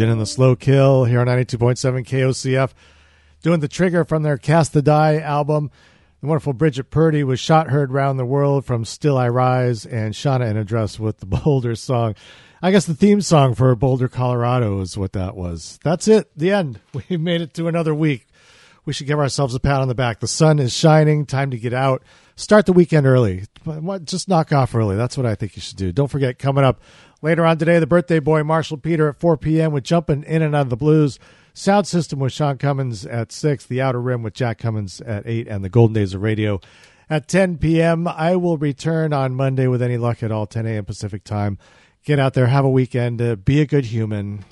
Gin and the Slow Kill here on 92.7 KOCF. Doing the trigger from their Cast the Die album. The wonderful Bridget Purdy was shot heard round the world from Still I Rise and Shauna in a dress with the Boulder song. I guess the theme song for Boulder, Colorado is what that was. That's it. The end. We made it to another week. We should give ourselves a pat on the back. The sun is shining. Time to get out. Start the weekend early. Just knock off early. That's what I think you should do. Don't forget, coming up later on today, the birthday boy, Marshall Peter at 4 p.m. with Jumping In and Out of the Blues. Sound System with Sean Cummins at 6. The Outer Rim with Jack Cummins at 8. And the Golden Days of Radio at 10 p.m. I will return on Monday with any luck at all, 10 a.m. Pacific time. Get out there, have a weekend, uh, be a good human.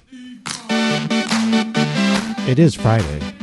It is Friday.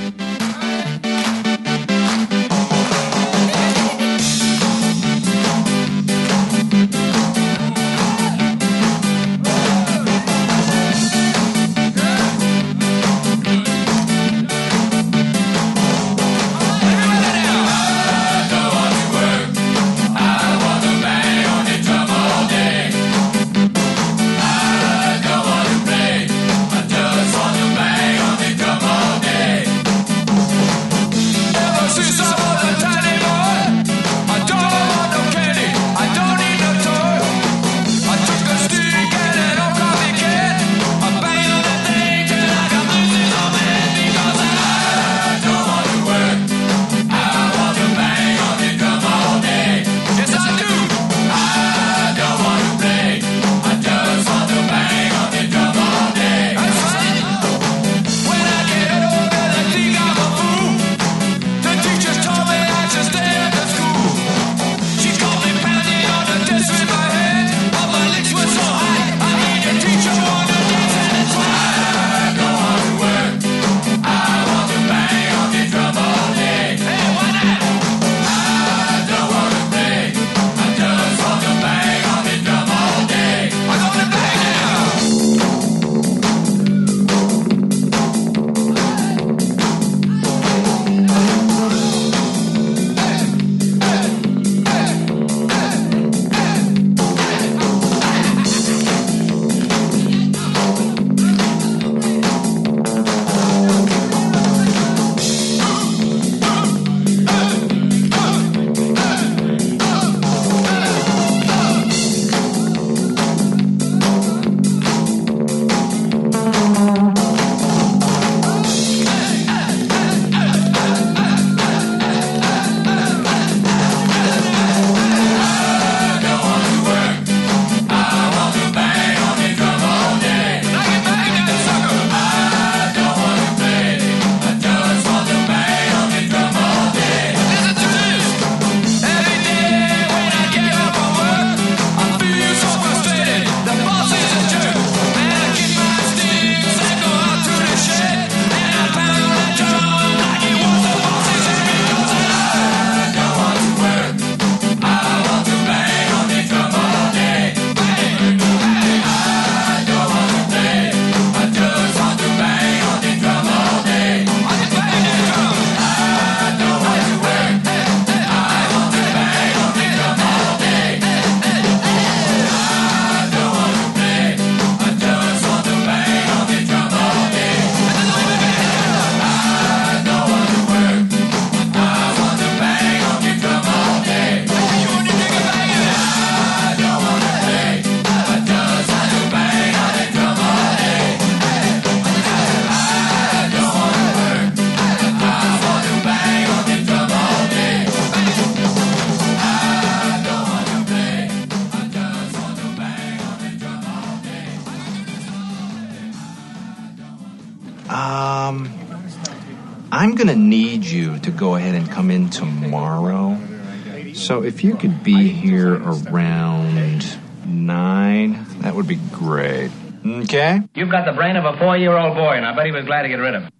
You could be here around nine, that would be great. Okay? You've got the brain of a four year old boy, and I bet he was glad to get rid of it.